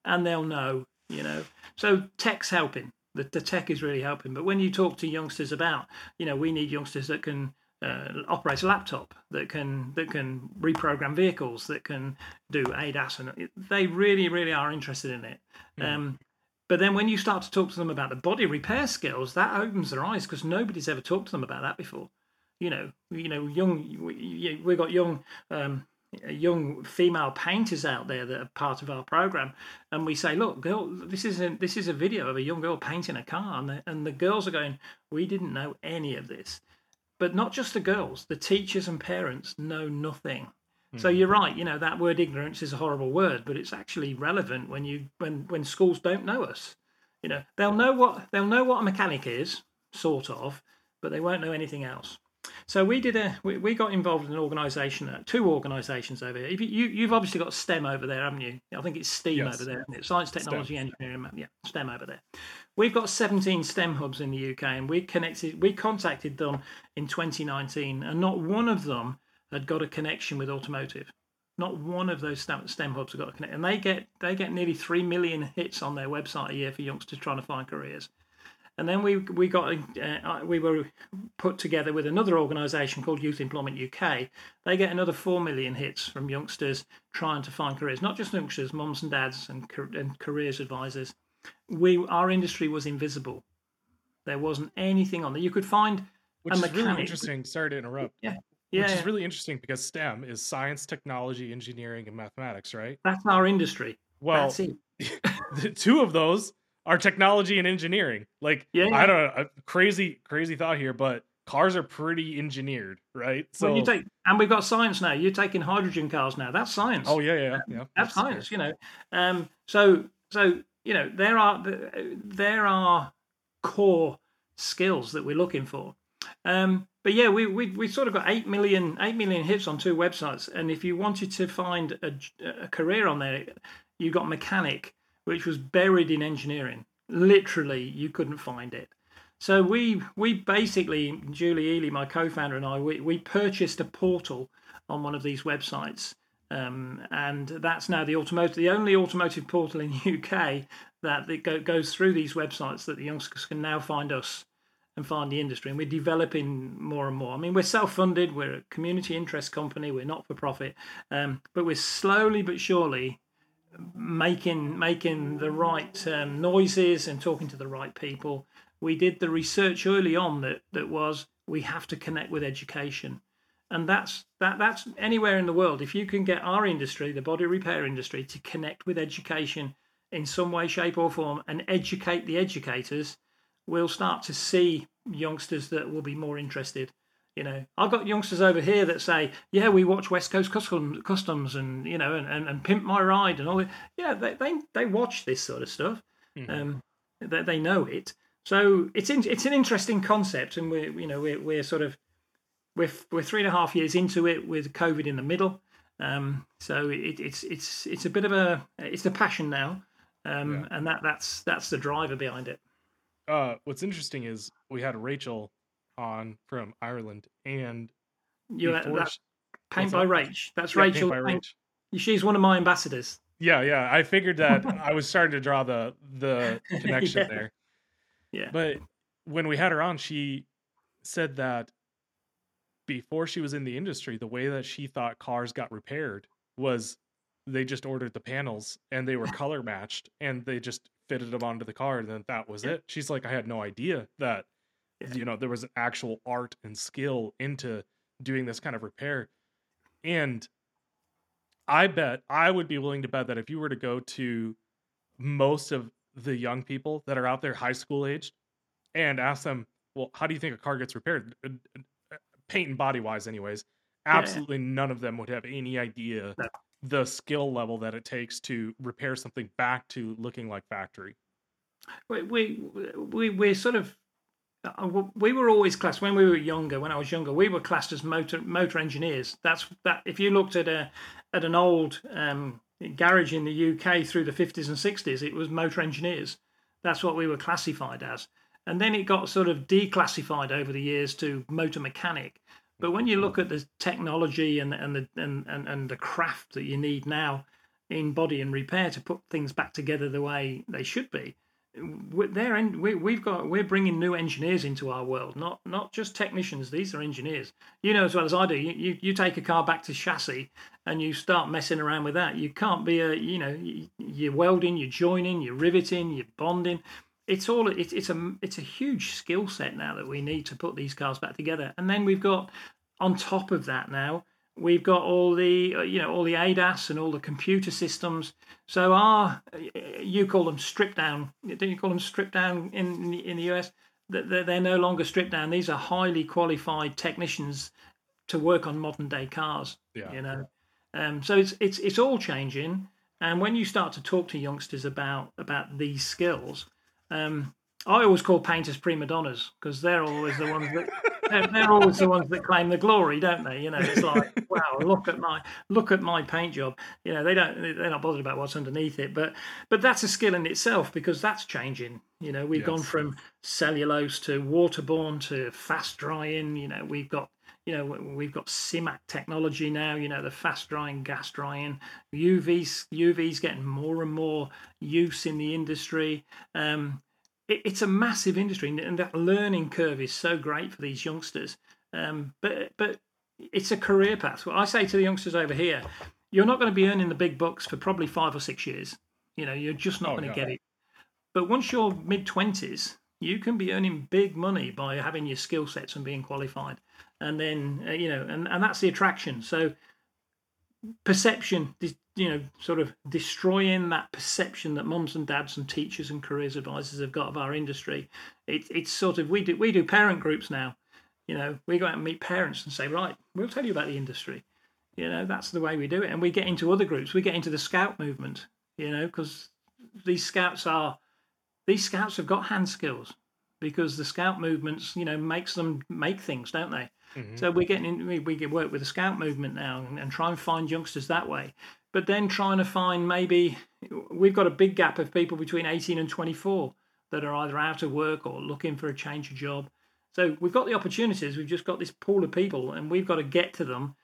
and they'll know you know. So tech's helping. The, the tech is really helping. But when you talk to youngsters about, you know, we need youngsters that can uh, operate a laptop, that can that can reprogram vehicles, that can do ADAS, and they really, really are interested in it. Mm. Um, but then when you start to talk to them about the body repair skills, that opens their eyes because nobody's ever talked to them about that before. You know, you know, young we, we got young um, young female painters out there that are part of our program, and we say, "Look, girl, this is a, this is a video of a young girl painting a car," and the, and the girls are going, "We didn't know any of this." But not just the girls; the teachers and parents know nothing. Mm-hmm. So hmm. you're right. You know that word ignorance is a horrible word, but it's actually relevant when you when when schools don't know us. You know they'll know what they'll know what a mechanic is, sort of, but they won't know anything else. So we did a we, we got involved in an organisation, uh, two organisations over here. You, you have obviously got STEM over there, haven't you? I think it's STEAM yes. over there, Science, technology, STEM. engineering. Yeah, STEM over there. We've got 17 STEM hubs in the UK, and we connected. We contacted them in 2019, and not one of them had got a connection with automotive. Not one of those STEM hubs have got a connection, and they get they get nearly three million hits on their website a year for youngsters trying to find careers. And then we we got uh, we were put together with another organisation called Youth Employment UK. They get another four million hits from youngsters trying to find careers, not just youngsters, mums and dads, and, and careers advisors. We our industry was invisible. There wasn't anything on there. You could find which is really interesting. Sorry to interrupt. Yeah. Yeah, which is really interesting because STEM is science, technology, engineering, and mathematics, right? That's our industry. Well, the two of those are technology and engineering. Like yeah, I don't know, a crazy crazy thought here, but cars are pretty engineered, right? So well, you take and we've got science now. You're taking hydrogen cars now. That's science. Oh yeah, yeah, yeah. That's, That's science. You know, um, so so you know there are there are core skills that we're looking for. Um, but yeah, we, we we sort of got eight million eight million hits on two websites, and if you wanted to find a, a career on there, you got mechanic, which was buried in engineering. Literally, you couldn't find it. So we we basically Julie Ely, my co-founder, and I, we, we purchased a portal on one of these websites, um, and that's now the automotive, the only automotive portal in UK that go, goes through these websites that the youngsters can now find us and find the industry. And we're developing more and more. I mean, we're self-funded, we're a community interest company, we're not for profit, um, but we're slowly but surely making making the right um, noises and talking to the right people. We did the research early on that that was we have to connect with education and that's that that's anywhere in the world. If you can get our industry the body repair industry to connect with education in some way shape or form and educate the educators we'll start to see youngsters that will be more interested you know. I've got youngsters over here that say yeah we watch west coast customs, customs and you know and, and, and pimp my ride and all that yeah they, they, they watch this sort of stuff. Mm-hmm. um, they, they know it. So it's in, it's an interesting concept, and we're you know we're we're sort of we're we're three and a half years into it with COVID in the middle. Um, so it, it's it's it's a bit of a it's a passion now, um, yeah. and that that's that's the driver behind it. Uh, what's interesting is we had Rachel on from Ireland, and you that paint by Rach. That's yeah, Rachel. Paint Rach. She's one of my ambassadors. Yeah, yeah. I figured that I was starting to draw the the connection yeah. there. Yeah. But when we had her on, she said that before she was in the industry, the way that she thought cars got repaired was they just ordered the panels and they were color matched and they just fitted them onto the car and then that was it. She's like, I had no idea that you know there was an actual art and skill into doing this kind of repair. And I bet I would be willing to bet that if you were to go to most of the young people that are out there, high school aged, and ask them, well, how do you think a car gets repaired? Paint and body wise, anyways. Absolutely yeah. none of them would have any idea no. the skill level that it takes to repair something back to looking like factory. We we we we're sort of uh, we were always classed when we were younger. When I was younger, we were classed as motor motor engineers. That's that. If you looked at a at an old um, garage in the UK through the 50s and 60s, it was motor engineers. That's what we were classified as. And then it got sort of declassified over the years to motor mechanic. But when you look at the technology and, and the and, and, and the craft that you need now in body and repair to put things back together the way they should be, they're we, we've got we're bringing new engineers into our world not not just technicians. These are engineers. You know as well as i do you, you, you take a car back to chassis and you start messing around with that. You can't be a you know you're welding you're joining you're riveting you're bonding it's all it's, it's a it's a huge skill set now that we need to put these cars back together and then we've got on top of that now We've got all the uh, you know all the ADAS and all the computer systems. So our you call them stripped down? Don't you call them stripped down in in the US? They're no longer stripped down. These are highly qualified technicians to work on modern day cars. Yeah. You know, um, so it's it's it's all changing. And when you start to talk to youngsters about about these skills, um, I always call painters prima donnas because they're always the ones that they're, they're, always the ones that claim the glory, don't they? You know, it's like, wow, look at my look at my paint job. You know, they don't they're not bothered about what's underneath it, but but that's a skill in itself because that's changing. You know, we've yes. gone from cellulose to waterborne to fast drying. You know, we've got you know we've got Simac technology now. You know, the fast drying, gas drying, UVs UVs getting more and more use in the industry. Um, it, it's a massive industry, and that learning curve is so great for these youngsters. Um, but but it's a career path. Well, I say to the youngsters over here, you're not going to be earning the big bucks for probably five or six years. You know, you're just not oh, going to get it. But once you're mid twenties, you can be earning big money by having your skill sets and being qualified. And then uh, you know, and, and that's the attraction. So perception you know, sort of destroying that perception that moms and dads and teachers and careers advisors have got of our industry. It, it's sort of we do we do parent groups now. You know, we go out and meet parents and say, right, we'll tell you about the industry. You know, that's the way we do it. And we get into other groups. We get into the scout movement. You know, because these scouts are these scouts have got hand skills. because the scout movements, you know, makes them make things, don't they? Mm-hmm. So we're getting in, we, we can work with the scout movement now and, and try and find youngsters that way. But then trying to find maybe we've got a big gap of people between 18 and 24 that are either out of work or looking for a change of job. So we've got the opportunities. We've just got this pool of people, and we've got to get to them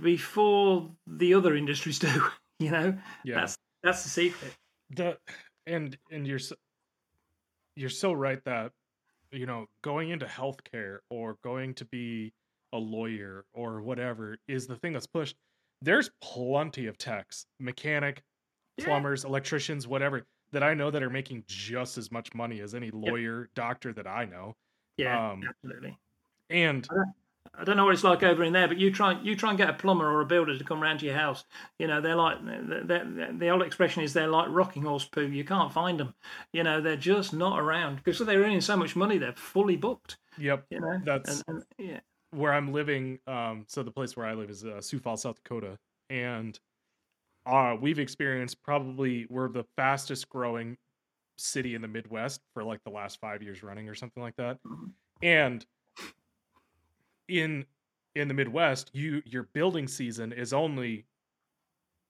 before the other industries do. You know, Yeah. that's that's the secret. the and and you're so, you're so right that you know going into healthcare or going to be a lawyer or whatever is the thing that's pushed there's plenty of techs mechanic Yeah. plumbers electricians whatever that i know that are making just as much money as any lawyer doctor that i know Yeah, Um, absolutely. and I don't know what it's like over in there, but you try you try and get a plumber or a builder to come round to your house. You know, they're like they're, they're, the old expression is they're like rocking horse poo. You can't find them. You know, they're just not around because they're earning so much money. They're fully booked. yep You know, That's- and, and, yeah, where I'm living, um, so the place where I live is uh, Sioux Falls, South Dakota, and uh, we've experienced probably we're the fastest growing city in the Midwest for like the last five years running or something like that. Mhm. And in in the Midwest, you your building season is only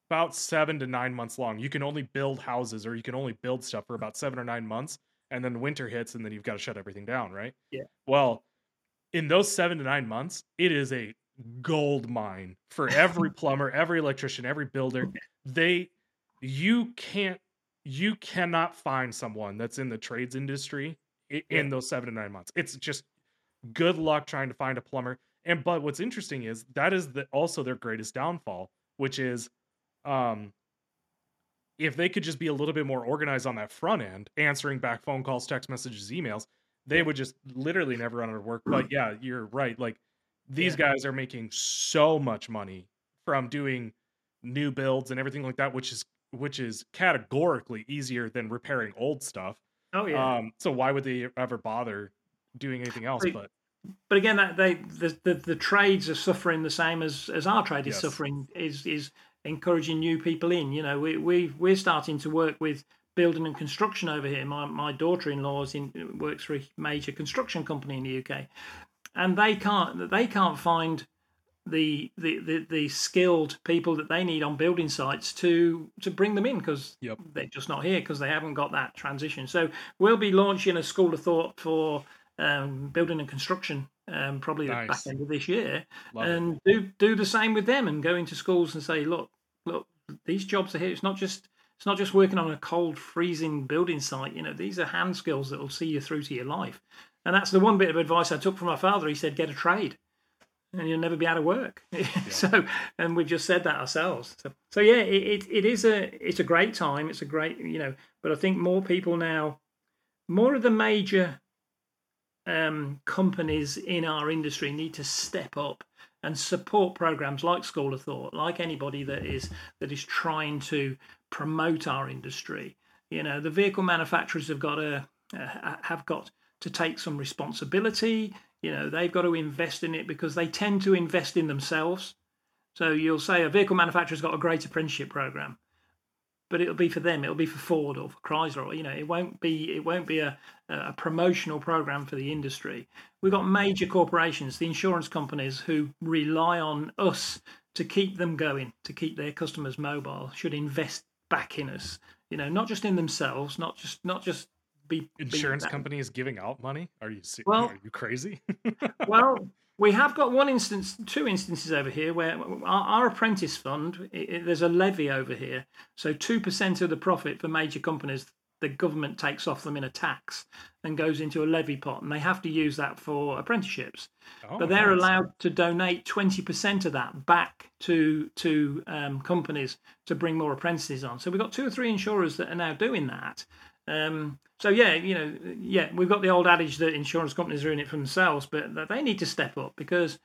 about seven to nine months long. You can only build houses or you can only build stuff for about seven or nine months, and then winter hits, and then you've got to shut everything down, right? Yeah. Well, in those seven to nine months, it is a gold mine for every plumber, every electrician, every builder. They, you can't, you cannot find someone that's in the trades industry in Yeah. those seven to nine months. It's just good luck trying to find a plumber. And but what's interesting is that is the also their greatest downfall, which is, um, if they could just be a little bit more organized on that front end, answering back phone calls, text messages, emails, they would just literally never run out of work. But yeah, you're right. Like these Yeah. guys are making so much money from doing new builds and everything like that, which is which is categorically easier than repairing old stuff. oh yeah. Um, so why would they ever bother doing anything else? Right. But but again, that they the, the the trades are suffering the same as as our trade is Yes. suffering. Is is encouraging new people in. You know, we we we're starting to work with building and construction over here. My my daughter-in-law in works for a major construction company in the UK, and they can't they can't find the the the, the skilled people that they need on building sites to to bring them in because Yep. they're just not here because they haven't got that transition. So we'll be launching a school of thought for um, building and construction um, probably the back end of this year, love it. and do do the same with them and go into schools and say, look, look, these jobs are here. It's not just it's not just working on a cold, freezing building site. You know, these are hand skills that will see you through to your life. And that's the one bit of advice I took from my father. He said, get a trade. And you'll never be out of work. so, and we've just said that ourselves. So, so yeah, it, it, it is a it's a great time. It's a great you know, but I think more people now, more of the major um, companies in our industry need to step up and support programs like School of Thought, like anybody that is that is trying to promote our industry. You know, the vehicle manufacturers have got to uh, have got to take some responsibility. You know, they've got to invest in it because they tend to invest in themselves. So you'll say a vehicle manufacturer's got a great apprenticeship program, but it'll be for them. It'll be for Ford or for Chrysler. Or, you know, it won't be it won't be a a promotional program for the industry. We've got major corporations, the insurance companies, who rely on us to keep them going, to keep their customers mobile. Should invest back in us. You know, not just in themselves, not just not just be Insurance companies giving out money? Are you Well- are you crazy? well, we have got one instance, two instances over here where our, our apprentice fund, i i- there's a levy over here. So 2% of the profit for major companies, the government takes off them in a tax and goes into a levy pot, and they have to use that for apprenticeships. Oh, but they're nice. allowed to donate 20% of that back to to um, companies to bring more apprentices on. So we've got two or three insurers that are now doing that. Um, so yeah, you know, yeah, we've got the old adage that insurance companies are in it for themselves, but that they need to step up because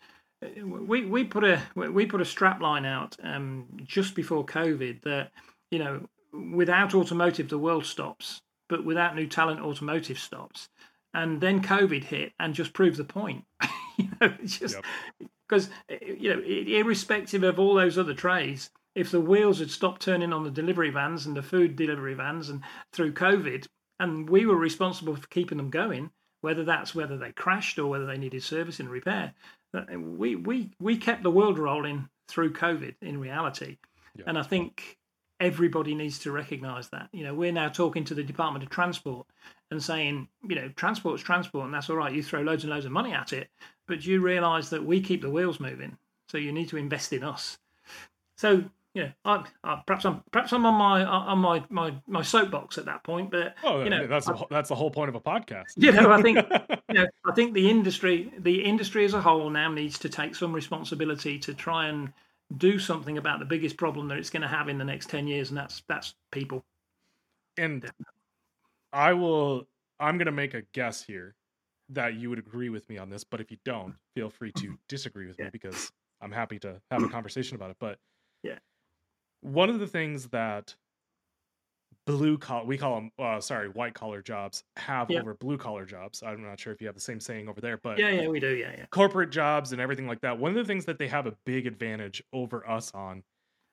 uh, we we put a we put a strap line out um, just before COVID that you know without automotive the world stops, but without new talent automotive stops, and then COVID hit and just proved the point. you know, just Yep. because you know, irrespective of all those other trades, if the wheels had stopped turning on the delivery vans and the food delivery vans and through COVID, and we were responsible for keeping them going, whether that's whether they crashed or whether they needed service and repair. Eh, we we we kept the world rolling through COVID in reality, yeah. and I think everybody needs to recognise that. You know, we're now talking to the Department of Transport and saying, you know, transport's transport, and that's all right. You throw loads and loads of money at it, but you realise that we keep the wheels moving, so you need to invest in us. So know, I, I, perhaps I'm perhaps I'm on my uh, on my my, my soapbox at that point, but oh, you know, that's I, that's the whole point of a podcast. You know, I think you know, I think the industry the industry as a whole now needs to take some responsibility to try and do something about the biggest problem that it's going to have in the next ten years, and that's that's people. And I will. I'm going to make a guess here that you would agree with me on this, but if you don't, feel free to disagree with yeah. me because I'm happy to have a conversation about it. But yeah one of the things that blue collar we call them uh, sorry white collar jobs have yeah. over blue collar jobs. I'm not sure if you have the same saying over there but yeah yeah we do. Yeah yeah. corporate jobs and everything like that. One of the things that they have a big advantage over us on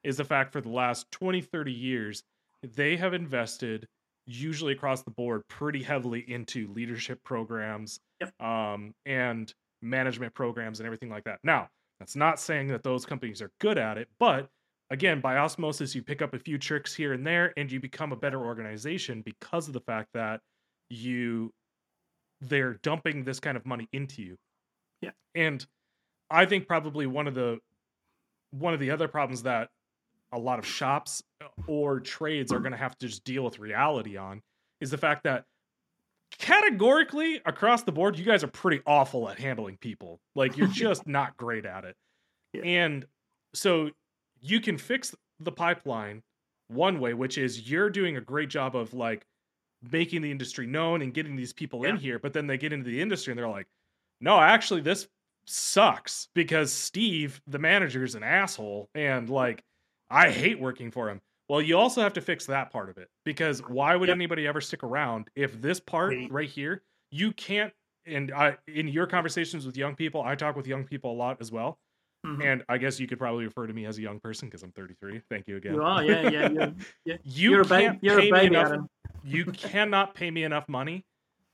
is the fact for the last 20 30 years they have invested usually across the board pretty heavily into leadership programs yep. um, and management programs and everything like that. Now that's not saying that those companies are good at it but again, by osmosis, you pick up a few tricks here and there, and you become a better organization because of the fact that you they're dumping this kind of money into you. Yeah. And I think probably one of the one of the other problems that a lot of shops or trades are going to have to just deal with reality on is the fact that categorically across the board you guys are pretty awful at handling people. Like you're just not great at it. Yeah. And so you can fix the pipeline one way, which is you're doing a great job of like making the industry known and getting these people yeah. in here, but then they get into the industry and they're like, no, actually, this sucks because Steve, the manager, is an asshole and like I hate working for him. Well, you also have to fix that part of it because why would yep. anybody ever stick around if this part right here you can't? And I, in your conversations with young people, I talk with young people a lot as well. Mm-hmm. And I guess you could probably refer to me as a young person because I'm 33. Thank you again. You are, yeah, yeah. You're, yeah. you you're can't a ba- you're pay a baby, me enough. You cannot pay me enough money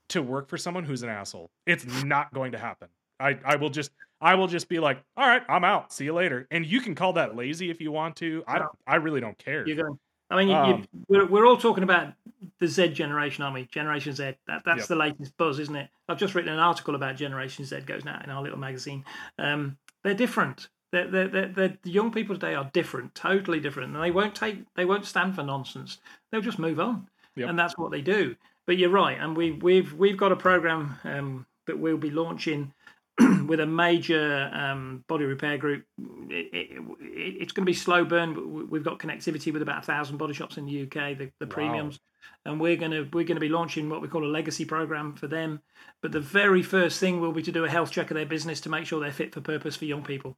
to work for someone who's an asshole. It's not going to happen. I, I will just I will just be like, all right, I'm out. See you later. And you can call that lazy if you want to. I don't. I really don't care. You're going. I mean, you, um, you, we're we're all talking about the Z generation, aren't we? Generation Z. That, that's yep. the latest buzz, isn't it? I've just written an article about Generation Z. Goes now in our little magazine. Um, they're different. They're, they're, they're, the young people today are different, totally different, and they won't take, they won't stand for nonsense. They'll just move on, yep. and that's what they do. But you're right, and we, we've we've got a program um, that we'll be launching with a major um, body repair group. It, it, it, it's going to be slow burn, we've got connectivity with about a thousand body shops in the UK, the, the wow. premiums, and we're going to we're going to be launching what we call a legacy program for them. But the very first thing will be to do a health check of their business to make sure they're fit for purpose for young people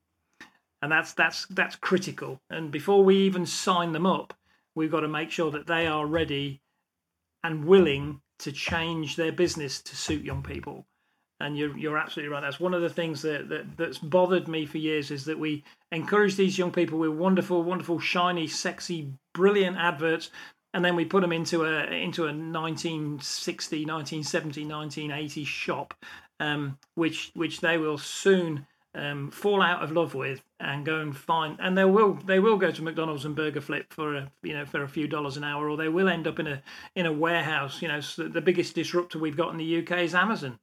and that's that's that's critical. And before we even sign them up, we've got to make sure that they are ready and willing to change their business to suit young people. And you're you're absolutely right. That's one of the things that, that that's bothered me for years is that we encourage these young people with wonderful, wonderful, shiny, sexy, brilliant adverts, and then we put them into a into a 1960, 1970, 1980 shop, um, which which they will soon um, fall out of love with and go and find and they will they will go to McDonald's and Burger Flip for a you know for a few dollars an hour or they will end up in a in a warehouse you know so the biggest disruptor we've got in the UK is Amazon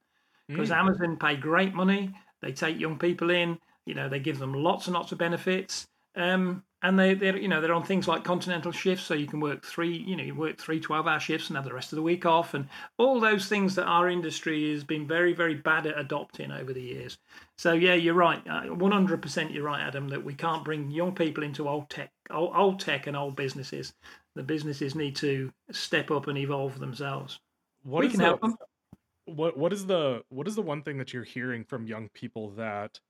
because mm. Amazon pay great money they take young people in you know they give them lots and lots of benefits um, and they they're you know they're on things like continental shifts so you can work three you know you work three 12 hour shifts and have the rest of the week off and all those things that our industry has been very very bad at adopting over the years. So yeah you're right 100% uh, you're right adam that we can't bring young people into old tech old, old tech and old businesses. The businesses need to step up and evolve themselves. What we can help them what what is the what is the one thing that you're hearing from young people that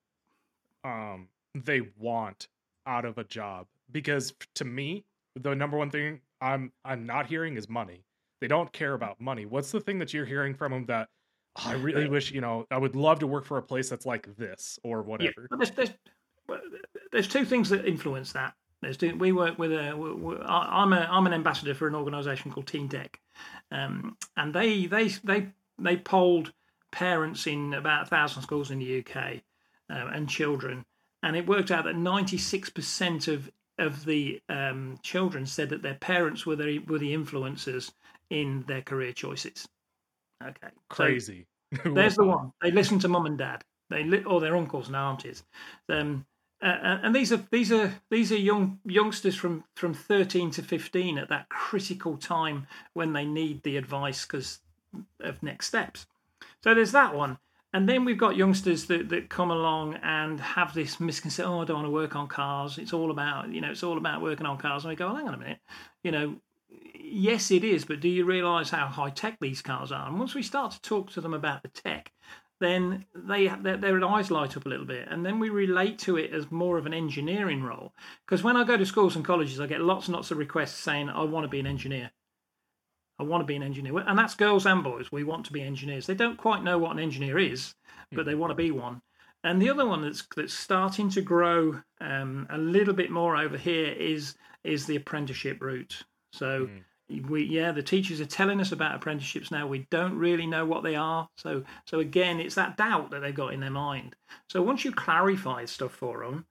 um they want out of a job? Because to me the number one thing i'm i'm not hearing is money. They don't care about money. What's the thing that you're hearing from them that oh, i really wish you know i would love to work for a place that's like this or whatever? yeah, there's, there's, there's two things that influence that. There's two, we work with a i'm a i'm an ambassador for an organization called TeenTech. Um, and they they they they polled parents in about a thousand schools in the UK uh, and children, and it worked out that 96% of of the um, children said that their parents were the were the influencers in their career choices. Okay, crazy. So there's the one. They listen to mum and dad. They li- or their uncles and aunties. Um, uh, and these are these are these are young youngsters from from 13 to 15 at that critical time when they need the advice because of next steps. So there's that one. And then we've got youngsters that, that come along and have this misconception, oh, I don't want to work on cars. It's all about, you know, it's all about working on cars. And we go, well, hang on a minute. You know, yes, it is, but do you realise how high tech these cars are? And once we start to talk to them about the tech, then they their, their eyes light up a little bit, and then we relate to it as more of an engineering role. Because when I go to schools and colleges, I get lots and lots of requests saying, "I want to be an engineer." I want to be an engineer. And that's girls and boys. We want to be engineers. They don't quite know what an engineer is, but they want to be one. And the other one that's that's starting to grow um, a little bit more over here is is the apprenticeship route. So mm. we yeah, the teachers are telling us about apprenticeships now. We don't really know what they are. So so again, it's that doubt that they've got in their mind. So once you clarify stuff for them,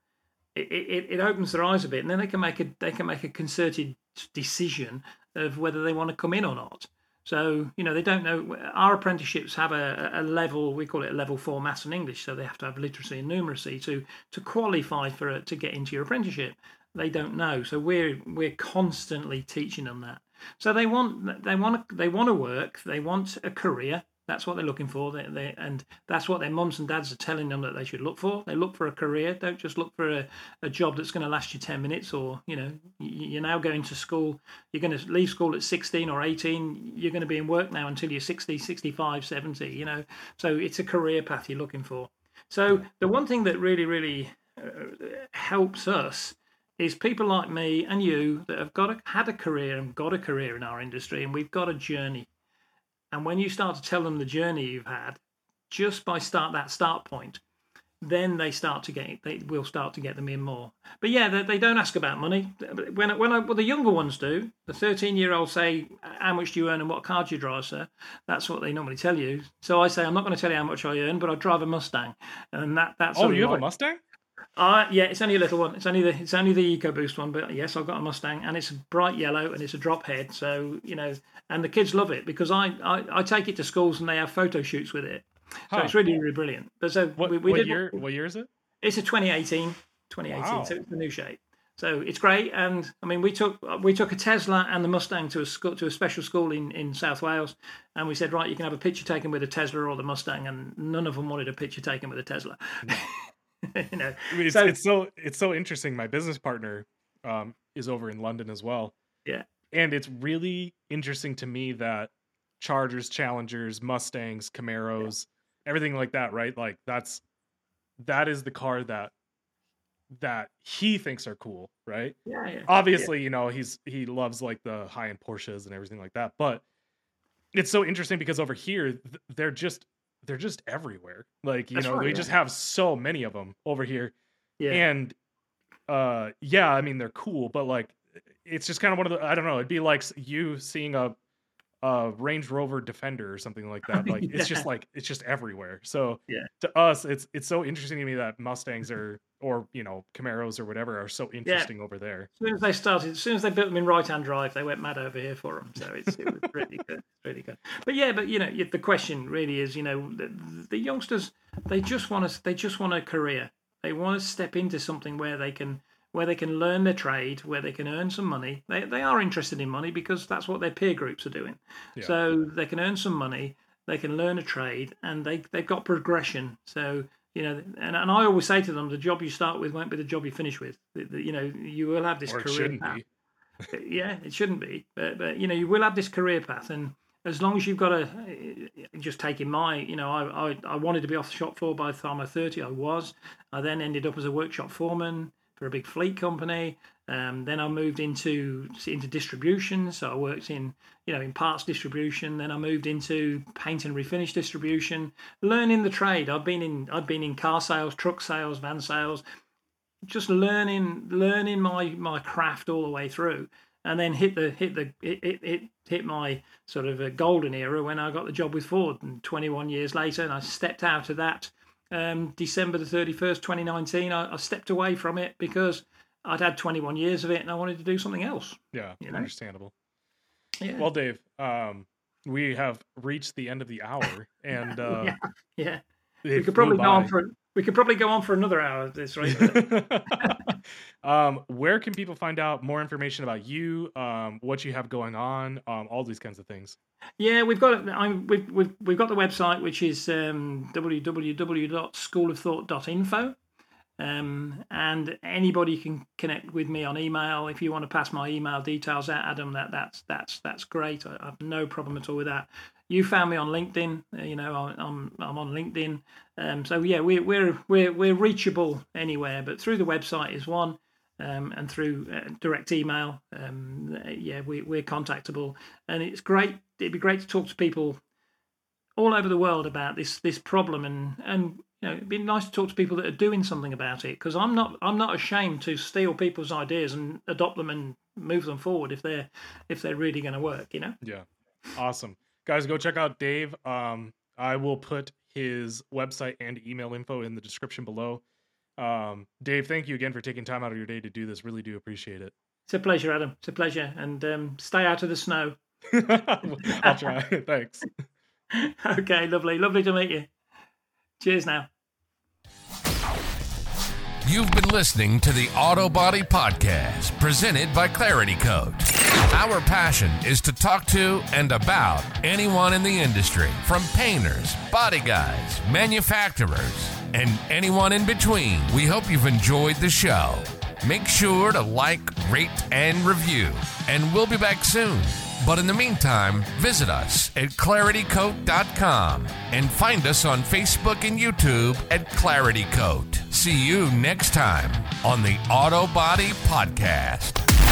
it, it, it opens their eyes a bit, and then they can make a they can make a concerted decision of whether they want to come in or not. So, you know, they don't know. Our apprenticeships have a, a level, we call it a level four maths and English. So they have to have literacy and numeracy to, to qualify for to get into your apprenticeship. They don't know. So we're, we're constantly teaching them that. So they want, they want, they want to work. They want a career. That's what they're looking for. They, they, and that's what their moms and dads are telling them that they should look for. They look for a career. Don't just look for a, a job that's going to last you 10 minutes or, you know, you're now going to school. You're going to leave school at 16 or 18. You're going to be in work now until you're 60, 65, 70, you know. So it's a career path you're looking for. So the one thing that really, really uh, helps us is people like me and you that have got a, had a career and got a career in our industry and we've got a journey and when you start to tell them the journey you've had, just by start that start point, then they start to get they will start to get them in more. But yeah, they, they don't ask about money. When when I, well, the younger ones do, the thirteen year olds say, "How much do you earn and what car do you drive, sir?" That's what they normally tell you. So I say, "I'm not going to tell you how much I earn, but I drive a Mustang." And that that's oh, you have a Mustang? Uh, yeah, it's only a little one. It's only the it's only the EcoBoost one, but yes, I've got a Mustang, and it's bright yellow, and it's a drop head. So you know, and the kids love it because I I, I take it to schools and they have photo shoots with it. So huh. it's really really brilliant. But so what, we, we what did, year? What year is it? It's a 2018. 2018. Wow. So it's the new shape. So it's great, and I mean, we took we took a Tesla and the Mustang to a school, to a special school in, in South Wales, and we said, right, you can have a picture taken with a Tesla or the Mustang, and none of them wanted a picture taken with a Tesla. No. you know, I mean, it's, so, it's so it's so interesting. My business partner um, is over in London as well. Yeah, and it's really interesting to me that Chargers, Challengers, Mustangs, Camaros, yeah. everything like that, right? Like that's that is the car that that he thinks are cool, right? Yeah, yeah. Obviously, yeah. you know, he's he loves like the high end Porsches and everything like that. But it's so interesting because over here they're just they're just everywhere. Like, you That's know, right, we yeah. just have so many of them over here. Yeah. And uh yeah, I mean they're cool, but like it's just kind of one of the I don't know, it'd be like you seeing a a Range Rover Defender or something like that. Like yeah. it's just like it's just everywhere. So yeah. to us, it's it's so interesting to me that Mustangs are or you know Camaros or whatever are so interesting yeah. over there. As soon as they started, as soon as they built them in right hand drive, they went mad over here for them. So it's it was really good, really good. But yeah, but you know the question really is, you know, the, the youngsters they just want to they just want a career. They want to step into something where they can where they can learn their trade, where they can earn some money. They, they are interested in money because that's what their peer groups are doing. Yeah. So they can earn some money, they can learn a trade, and they, they've got progression. So, you know, and, and I always say to them, the job you start with won't be the job you finish with. The, the, you know, you will have this or career path. yeah, it shouldn't be. But, but, you know, you will have this career path. And as long as you've got a, just taking my, you know, I, I, I wanted to be off the shop floor by the time I was 30, I was. I then ended up as a workshop foreman for a big fleet company. Um, then I moved into into distribution, so I worked in you know in parts distribution. Then I moved into paint and refinish distribution, learning the trade. I've been in I've been in car sales, truck sales, van sales, just learning learning my my craft all the way through. and then hit the hit the it it, it hit my sort of golden era when I got the job with Ford, and 21 years later, and I stepped out of that. Um, December the 31st, 2019, I, I stepped away from it because I'd had 21 years of it and I wanted to do something else. Yeah, You know? understandable. Yeah. Well, Dave, um, we have reached the end of the hour, and uh, yeah. Yeah. We could probably go on for we could probably go on for another hour at this rate. um, where can people find out more information about you, um, what you have going on, um, all these kinds of things? Yeah, we've got I'm, we've, we've we've got the website which is um, www.schoolofthought.info, um, and anybody can connect with me on email if you want to pass my email details out, Adam. That that's that's that's great. I, I have no problem at all with that. You found me on LinkedIn. uh, You know, I- I'm I'm on LinkedIn. Um, so yeah, we're we're we're we're reachable anywhere, but through the website is one. Um, and through uh, direct email, um, yeah, we, we're contactable, and it's great. It'd be great to talk to people all over the world about this this problem, and and you know, it'd be nice to talk to people that are doing something about it. Because I'm not I'm not ashamed to steal people's ideas and adopt them and move them forward if they're if they're really going to work. You know. Yeah, awesome, guys. Go check out Dave. Um, I will put his website and email info in the description below. Um, Dave, thank you again for taking time out of your day to do this. Really do appreciate it. It's a pleasure, Adam. It's a pleasure, and um, stay out of the snow. I'll try. Thanks. okay, lovely, lovely to meet you. Cheers now. You've been listening to the Auto Body Podcast, presented by Clarity Coat. Our passion is to talk to and about anyone in the industry, from painters, body guys, manufacturers, and anyone in between. We hope you've enjoyed the show. Make sure to like, rate, and review, and we'll be back soon. But in the meantime, visit us at claritycoat.com and find us on Facebook and YouTube at Clarity Coat. See you next time on the Auto Body Podcast.